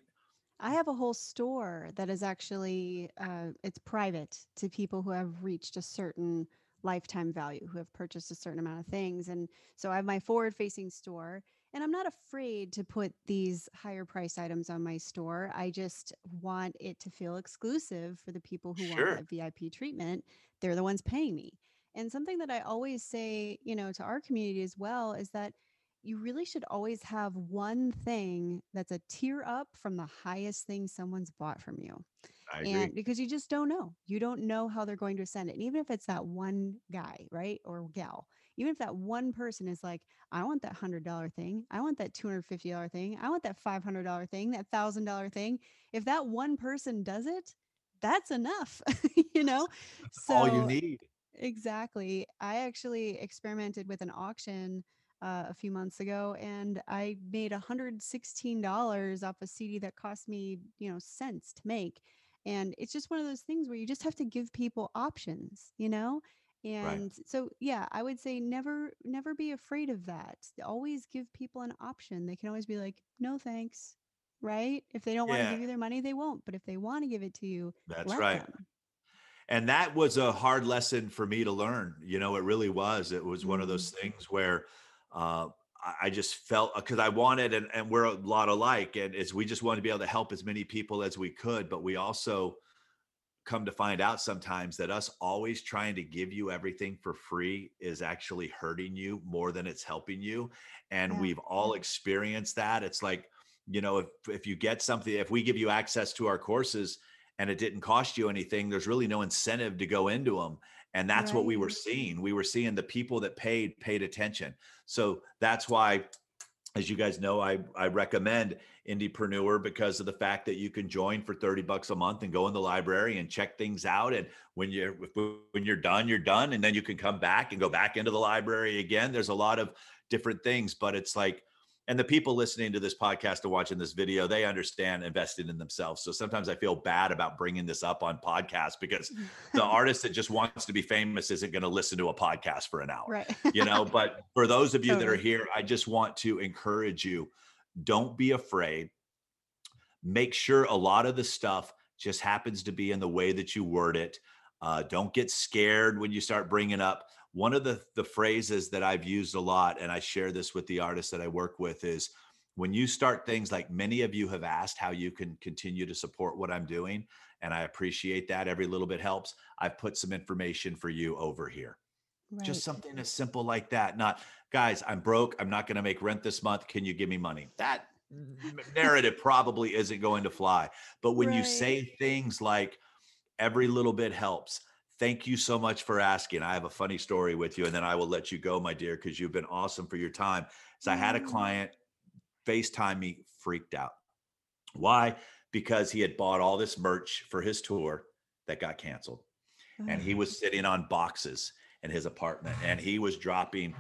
Speaker 3: I have a whole store that is actually uh, it's private to people who have reached a certain lifetime value who have purchased a certain amount of things. And so I have my forward facing store and I'm not afraid to put these higher price items on my store. I just want it to feel exclusive for the people who
Speaker 1: Sure.
Speaker 3: want that VIP treatment. They're the ones paying me. And something that I always say, you know, to our community as well is that you really should always have one thing that's a tier up from the highest thing someone's bought from you.
Speaker 1: I agree.
Speaker 3: Because you just don't know, you don't know how they're going to ascend it. And even if it's that one guy, right, or gal, even if that one person is like, I want that $100 thing, I want that $250 thing, I want that $500 thing, that $1,000 thing. If that one person does it, that's enough, you know?
Speaker 1: So all you need.
Speaker 3: exactly. I actually experimented with an auction uh, a few months ago and I made $116 off a CD that cost me, you know, cents to make. And it's just one of those things where you just have to give people options, you know?
Speaker 1: Right.
Speaker 3: And so yeah, I would say never never be afraid of that. Always give people an option. They can always be like, "No, thanks." Right? If they don't want to give you their money, they won't. But if they want to give it to you,
Speaker 1: that's right.
Speaker 3: them.
Speaker 1: And that was a hard lesson for me to learn. You know, it really was. It was one of
Speaker 3: Mm,
Speaker 1: those things where uh, I I just felt because I wanted, and, and we're a lot alike, and it's we just wanted to be able to help as many people as we could, but we also come to find out sometimes that us always trying to give you everything for free is actually hurting you more than it's helping you. And
Speaker 3: yeah.
Speaker 1: we've all experienced that. It's like, you know, if if you get something, if we give you access to our courses and it didn't cost you anything, there's really no incentive to go into them. And that's what we were seeing. We were seeing the people that paid paid attention. So that's why as you guys know, I I recommend Indepreneur because of the fact that you can join for 30 bucks a month and go in the library and check things out. And when you're when you're done, you're done. And then you can come back and go back into the library again. There's a lot of different things, but it's like, and the people listening to this podcast and watching this video, they understand investing in themselves. So sometimes I feel bad about bringing this up on podcast because the artist that just wants to be famous isn't going to listen to a podcast for an hour
Speaker 3: right.
Speaker 1: you know but for those of you that are here i just want to encourage you don't be afraid make sure a lot of the stuff just happens to be in the way that you word it uh, don't get scared when you start bringing up one of the the phrases that i've used a lot and i share this with the artists that i work with is when you start things like many of you have asked how you can continue to support what i'm doing and i appreciate that every little bit helps i've put some information for you over here just something as simple like that. Not, guys, I'm broke. I'm not going to make rent this month. Can you give me money? That narrative probably isn't going to fly. But when you say things like, every little bit helps. Thank you so much for asking. I have a funny story with you, and then I will let you go, my dear, because you've been awesome for your time. So I had a
Speaker 3: mm-hmm.
Speaker 1: client FaceTime me, freaked out. Why? Because he had bought all this merch for his tour that got canceled and he
Speaker 3: oh.
Speaker 1: was sitting on boxes in his apartment and he was dropping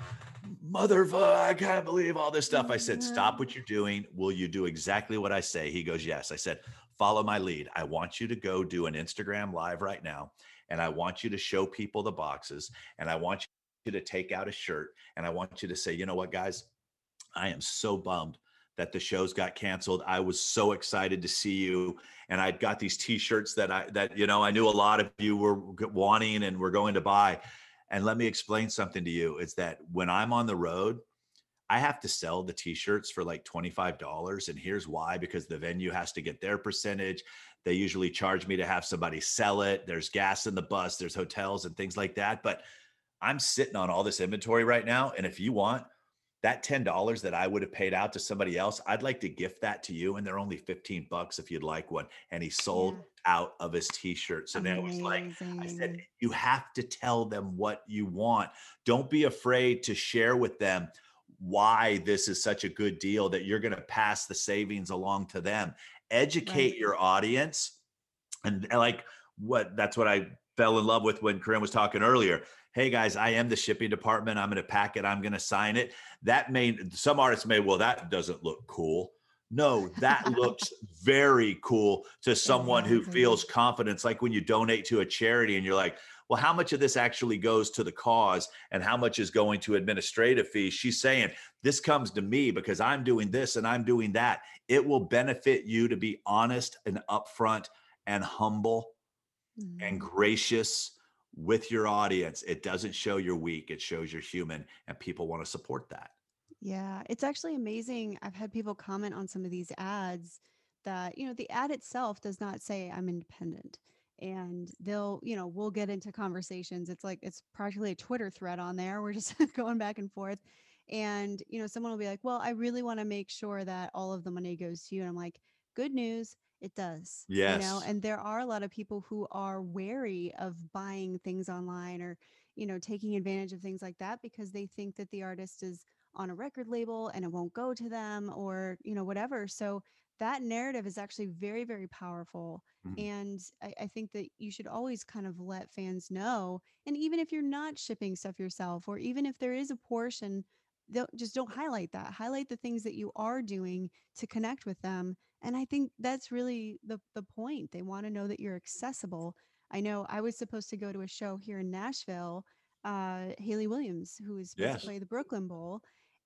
Speaker 1: mother i can't believe all this stuff i said stop what you're doing will you do exactly what i say he goes yes i said follow my lead i want you to go do an instagram live right now and i want you to show people the boxes and i want you to take out a shirt and i want you to say you know what guys I am so bummed that the shows got canceled. I was so excited to see you, and I'd got these T-shirts that I that you know I knew a lot of you were wanting and were going to buy. And let me explain something to you: is that when I'm on the road, I have to sell the T-shirts for like twenty five dollars, and here's why: because the venue has to get their percentage. They usually charge me to have somebody sell it. There's gas in the bus. There's hotels and things like that. But I'm sitting on all this inventory right now, and if you want that $10 that I would have paid out to somebody else, I'd like to gift that to you. And they're only 15 bucks if you'd like one. And he sold
Speaker 3: Yeah.
Speaker 1: out of his t-shirt. So now it's like, I said, you have to tell them what you want. Don't be afraid to share with them why this is such a good deal that you're going to pass the savings along to them. Educate
Speaker 3: Right.
Speaker 1: your audience. And and like what that's what I fell in love with when Corrin was talking earlier. Hey guys, I am the shipping department. I'm going to pack it. I'm going to sign it. That may some artists may, well, that doesn't look cool. No, that looks very cool to someone who feels confidence. Like when you donate to a charity and you're like, well, how much of this actually goes to the cause and how much is going to administrative fees? She's saying, this comes to me because I'm doing this and I'm doing that. It will benefit you to be honest and upfront and humble and
Speaker 3: Mhm.
Speaker 1: gracious with your audience. It doesn't show you're weak, it shows you're human, and people want to support that.
Speaker 3: Yeah, it's actually amazing. I've had people comment on some of these ads that, you know, the ad itself does not say I'm independent. And they'll, you know, we'll get into conversations. It's like it's practically a Twitter thread on there. We're just going back and forth. And, you know, someone will be like, well, I really want to make sure that all of the money goes to you. And I'm like, good news, it does. You know,
Speaker 1: Yes.
Speaker 3: and there are a lot of people who are wary of buying things online or, you know, taking advantage of things like that because they think that the artist is on a record label and it won't go to them or, you know, whatever. So that narrative is actually very, very powerful.
Speaker 1: Mhm.
Speaker 3: And I, I think that you should always kind of let fans know. And even if you're not shipping stuff yourself, or even if there is a portion, don't just don't highlight that. Highlight the things that you are doing to connect with them. And I think that's really the the point. They want to know that you're accessible. I know I was supposed to go to a show here in Nashville. Uh, Hayley Williams, who is supposed to play the Brooklyn Bowl,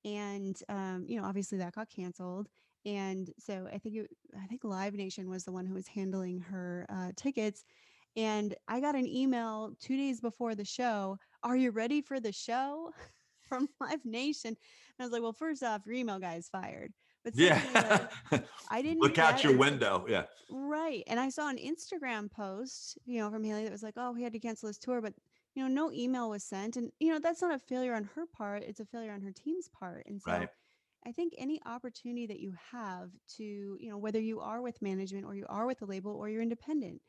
Speaker 3: and um, you know, obviously that got canceled. And so I think it, I think Live Nation was the one who was handling her uh, tickets. And I got an email two days before the show. Are you ready for the show? From Live Nation. And I was like, well, first off, your email guy is fired. But secondly, like,
Speaker 1: Yeah.
Speaker 3: I didn't
Speaker 1: Look out your
Speaker 3: it.
Speaker 1: window. Yeah.
Speaker 3: Right. And I saw an Instagram post, you know, from Hayley that was like, oh, he had to cancel his tour, but, you know, no email was sent. And, you know, that's not a failure on her part. It's a failure on her team's part. And so
Speaker 1: Right.
Speaker 3: I think any opportunity that you have to, you know, whether you are with management or you are with a label or you're independent,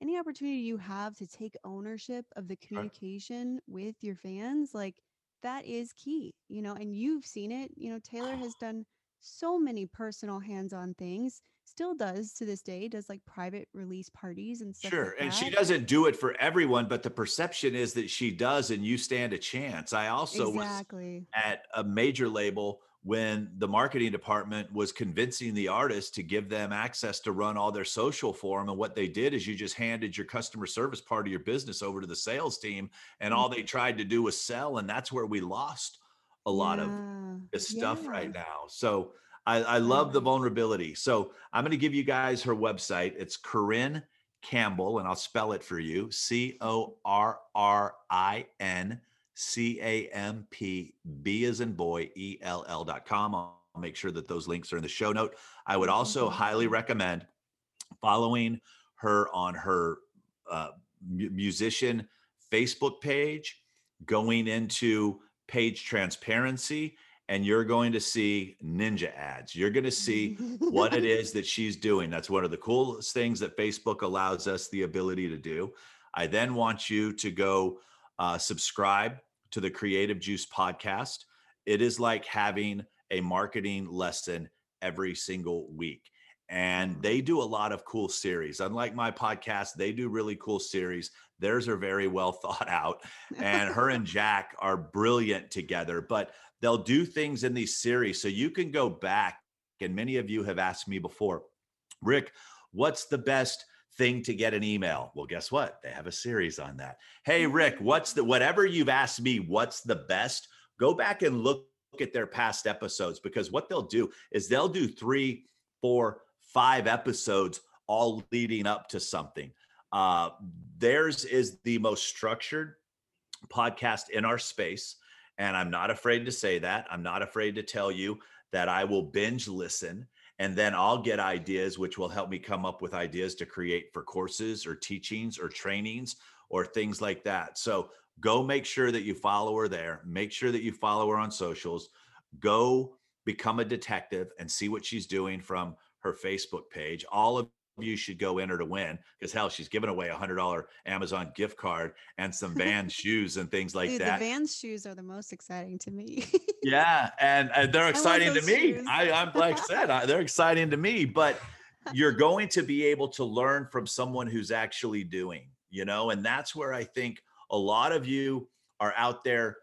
Speaker 3: any opportunity you have to take ownership of the communication with your fans, like that is key, you know, and you've seen it. You know, Taylor has done so many personal hands on things, still does to this day, does like private release parties and stuff
Speaker 1: Sure.
Speaker 3: like
Speaker 1: And she doesn't do it for everyone, but the perception is that she does, and you stand a chance. I also was at a major label when the marketing department was convincing the artist to give them access to run all their social for them. And what they did is you just handed your customer service part of your business over to the sales team, and all they tried to do was sell. And that's where we lost a lot of this stuff
Speaker 3: Yeah.
Speaker 1: right now. So I, I love the vulnerability. So I'm going to give you guys her website. It's Corrin Campbell, and I'll spell it for you C O R R I N C A M P B as in boy, E L L dot com. I'll make sure that those links are in the show note. I would also highly recommend following her on her uh, mu- musician Facebook page, going into page transparency, and you're going to see ninja ads. You're going to see what it is that she's doing. That's one of the coolest things that Facebook allows us the ability to do. I then want you to go uh, subscribe to the Creative Juice podcast. It is like having a marketing lesson every single week. And they do a lot of cool series. Unlike my podcast, they do really cool series. Theirs are very well thought out. And her and Jack are brilliant together, but they'll do things in these series. So you can go back. And many of you have asked me before, Rick, what's the best thing to get an email? Well, guess what? They have a series on that. Hey, Rick, what's the whatever you've asked me, what's the best? Go back and look at their past episodes because what they'll do is they'll do three, four, five episodes all leading up to something. Uh, theirs is the most structured podcast in our space. And I'm not afraid to say that. I'm not afraid to tell you that I will binge listen and then I'll get ideas, which will help me come up with ideas to create for courses or teachings or trainings or things like that. So go make sure that you follow her there. Make sure that you follow her on socials. Go become a detective and see what she's doing from her Facebook page. All of you should go enter to win because hell, she's giving away a hundred dollar Amazon gift card and some Vans shoes and things like
Speaker 3: Dude,
Speaker 1: that.
Speaker 3: the Vans shoes are the most exciting to me.
Speaker 1: Yeah, and, and they're exciting to me.
Speaker 3: shoes.
Speaker 1: I, I'm like I said, I, they're exciting to me. But you're going to be able to learn from someone who's actually doing, you know, and that's where I think a lot of you are out there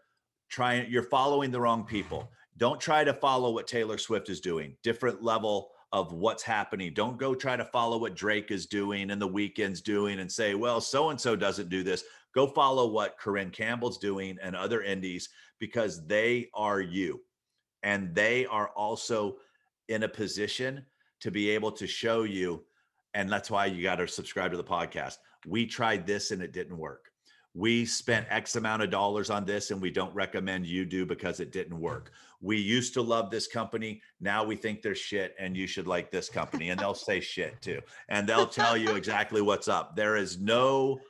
Speaker 1: trying. You're following the wrong people. Don't try to follow what Taylor Swift is doing. Different level of what's happening. Don't go try to follow what Drake is doing and the Weeknd's doing and say, well, so and so doesn't do this. Go follow what Corrin Campbell's doing and other indies because they are you and they are also in a position to be able to show you and that's why you got to subscribe to the podcast we tried this and it didn't work we spent X amount of dollars on this and we don't recommend you do because it didn't work. We used to love this company. Now we think they're shit and you should like this company. And they'll say shit too. And they'll tell you exactly what's up. There is no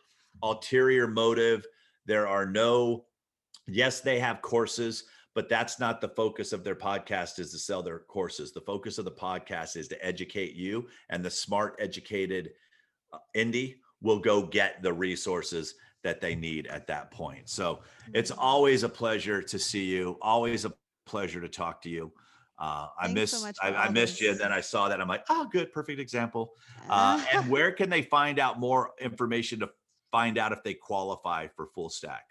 Speaker 1: ulterior motive. There are no, yes, they have courses, but that's not the focus of their podcast is to sell their courses. The focus of the podcast is to educate you and the smart, educated uh, indie will go get the resources that they need at that point. So it's
Speaker 3: Mm-hmm.
Speaker 1: always a pleasure to see you. Always a pleasure to talk to you. Uh, I
Speaker 3: Thanks
Speaker 1: miss
Speaker 3: so
Speaker 1: I, I missed you, and then I saw that. I'm like, oh, good, perfect example. Uh, and where can they find out more information to find out if they qualify for full stack?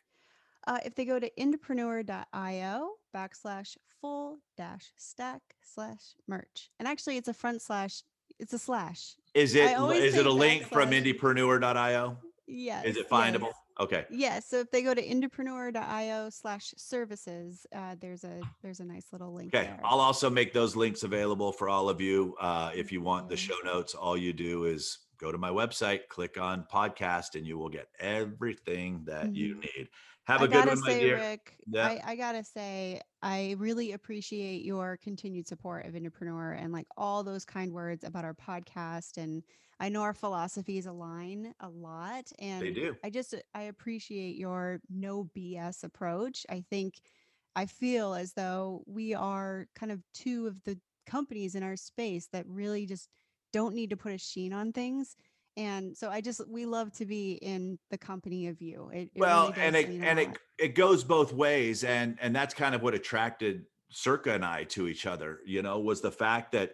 Speaker 3: Uh, if they go to indepreneur.io backslash full dash stack slash merch. And actually, it's a front slash, it's a slash.
Speaker 1: Is
Speaker 3: it is
Speaker 1: it
Speaker 3: always
Speaker 1: is it
Speaker 3: say
Speaker 1: a link from indepreneur.io?
Speaker 3: Yes.
Speaker 1: Is it findable?
Speaker 3: Yes.
Speaker 1: Okay.
Speaker 3: Yes. So if they go to indepreneur.io slash services, uh, there's a there's a nice little link
Speaker 1: Okay.
Speaker 3: there.
Speaker 1: I'll also make those links available for all of you. Uh, if you want the show notes, all you do is go to my website, click on podcast, and you will get everything that you need. Have a
Speaker 3: I
Speaker 1: good one, my dear.
Speaker 3: Rick,
Speaker 1: Yeah.
Speaker 3: I, I gotta say, I really appreciate your continued support of Indepreneur and like all those kind words about our podcast. And I know our philosophies align a lot. And
Speaker 1: They do.
Speaker 3: I just uh, I appreciate your no BS approach. I think I feel as though we are kind of two of the companies in our space that really just don't need to put a sheen on things. And so I just we love to be in the company of you. It, it
Speaker 1: well
Speaker 3: really
Speaker 1: and it and it it goes both ways and and that's kind of what attracted circa and i to each other you know was the fact that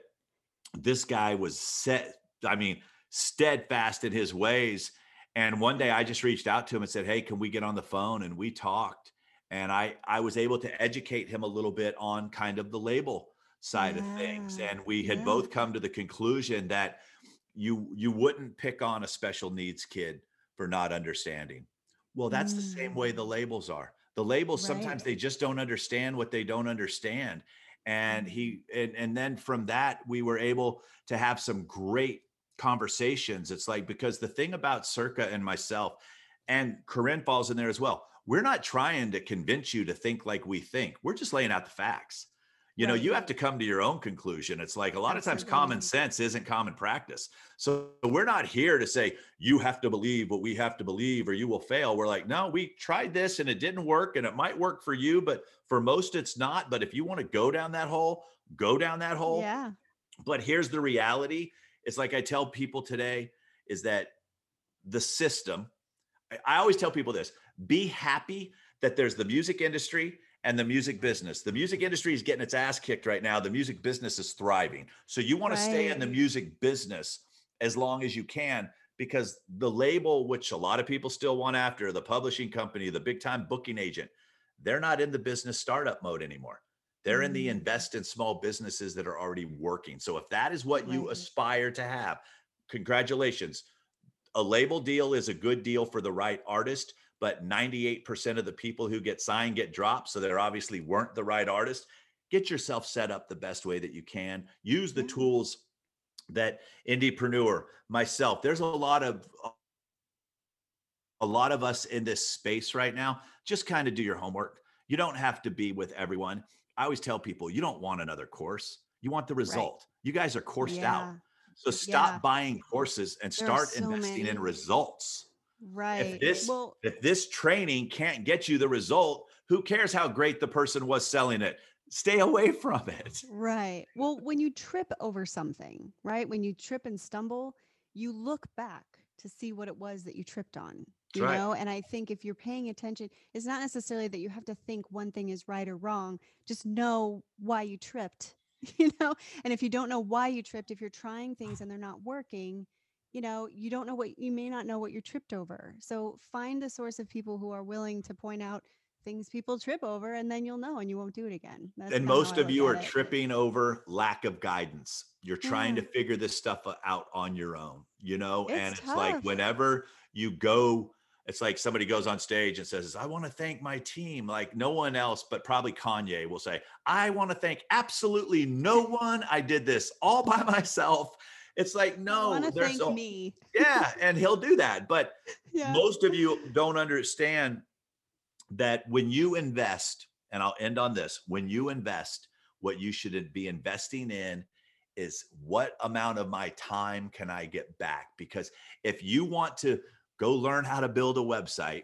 Speaker 1: this guy was set i mean steadfast in his ways. And one day i just reached out to him and said hey can we get on the phone? And we talked. And i i was able to educate him a little bit on kind of the label side of things. And we had
Speaker 3: yeah.
Speaker 1: both come to the conclusion that you you wouldn't pick on a special needs kid for not understanding. Well that's the same way the
Speaker 3: Mm.
Speaker 1: labels are. The labels sometimes they just don't understand what they don't understand. And he and, and then from that we were able to have some great conversations it's like because the thing about circa and myself and corrin falls in there as well we're not trying to convince you to think like we think we're just laying out the facts. You know you have to come to your own conclusion it's like a lot of times common sense isn't common practice. So we're not here to say you have to believe what we have to believe or you will fail. We're like no we tried this and it didn't work and it might work for you but for most it's not but if you want to go down that hole go down that hole.
Speaker 3: Yeah.
Speaker 1: but here's the reality it's like i tell people today is that the system I- always tell people this be happy that there's the music industry and the music business. The music industry is getting its ass kicked right now. The music business is thriving. So you want to stay in the music business as long as you can because the label which a lot of people still want after the publishing company the big time booking agent they're not in the business startup mode anymore they're in the
Speaker 3: Mm.
Speaker 1: invest in small businesses that are already working. So if that is what you aspire to have, congratulations. A label deal is a good deal for the right artist, but 98% of the people who get signed get dropped. So there obviously weren't the right artist. Get yourself set up the best way that you can. Use the
Speaker 3: Yeah.
Speaker 1: tools that Indepreneur, myself, there's a lot of a lot of us in this space right now. Just kind of do your homework. You don't have to be with everyone. I always tell people you don't want another course. You want the result. You guys are coursed out. So stop
Speaker 3: Yeah.
Speaker 1: buying courses and start
Speaker 3: so
Speaker 1: investing in results.
Speaker 3: Right.
Speaker 1: If this-
Speaker 3: well,
Speaker 1: If this training can't get you the result, who cares how great the person was selling it? Stay away from it.
Speaker 3: right. Well, when you trip over something, right? When you trip and stumble, you look back to see what it was that you tripped on. You
Speaker 1: right.
Speaker 3: know, and I think if you're paying attention, it's not necessarily that you have to think one thing is right or wrong. Just know why you tripped, you know? And if you don't know why you tripped, if you're trying things and they're not working, you know, you don't know what you may not know what you're tripped over. So find a source of people who are willing to point out things people trip over and then you'll know and you won't do it again. That's
Speaker 1: and most of you are
Speaker 3: it.
Speaker 1: tripping over lack of guidance. You're trying to
Speaker 3: mm.
Speaker 1: figure this stuff uh, out on your own, you know? and
Speaker 3: It's
Speaker 1: it's like whenever you go, it's like somebody goes on stage and says, I want to thank my team. Like no one else, but probably Kanye will say, I want to thank absolutely no one. I did this all by myself. It's like, no, there's
Speaker 3: me.
Speaker 1: yeah, and he'll do that. But
Speaker 3: Yeah.
Speaker 1: most of you don't understand that when you invest, and I'll end on this when you invest, what you should be investing in is what amount of my time can I get back? Because if you want to go learn how to build a website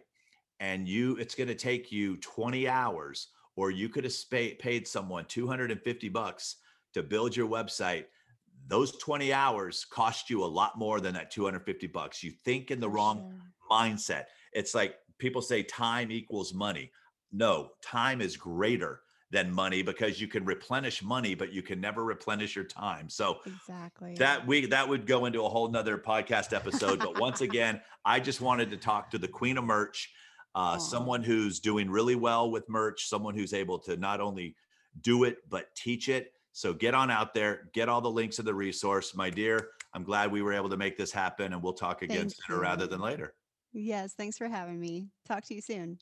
Speaker 1: and you it's going to take you 20 hours or you could have paid someone 250 bucks to build your website those 20 hours cost you a lot more than that 250 bucks you think in the wrong
Speaker 3: sure.
Speaker 1: mindset. It's like people say time equals money. No, time is greater than money because you can replenish money, but you can never replenish your time. So
Speaker 3: Exactly.
Speaker 1: that we that would go into a whole nother podcast episode. But once again, I just wanted to talk to the queen of merch, uh, someone who's doing really well with merch, someone who's able to not only do it but teach it. So get on out there, get all the links of the resource, my dear. I'm glad we were able to make this happen, and we'll talk again
Speaker 3: Thank
Speaker 1: sooner rather than later.
Speaker 3: Yes. Thanks for having me. Talk to you soon.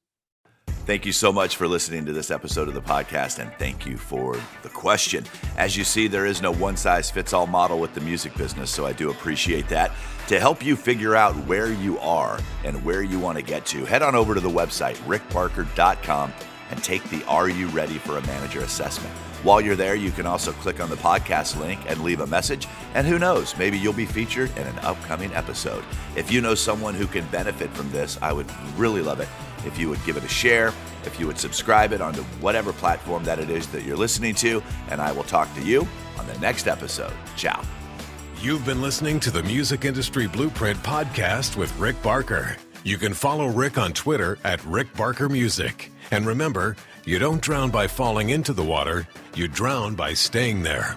Speaker 1: Thank you so much for listening to this episode of the podcast, and thank you for the question. As you see, there is no one size fits all model with the music business, so I do appreciate that. To help you figure out where you are and where you want to get to, head on over to the website, rickbarker.com, and take the Are You Ready for a Manager assessment. While you're there, you can also click on the podcast link and leave a message. And who knows, maybe you'll be featured in an upcoming episode. If you know someone who can benefit from this, I would really love it if you would give it a share, if you would subscribe it onto whatever platform that it is that you're listening to. And I will talk to you on the next episode. Ciao.
Speaker 2: You've been listening to the Music Industry Blueprint podcast with Rick Barker. You can follow Rick on Twitter at Rick Barker Music. And remember, you don't drown by falling into the water, you drown by staying there.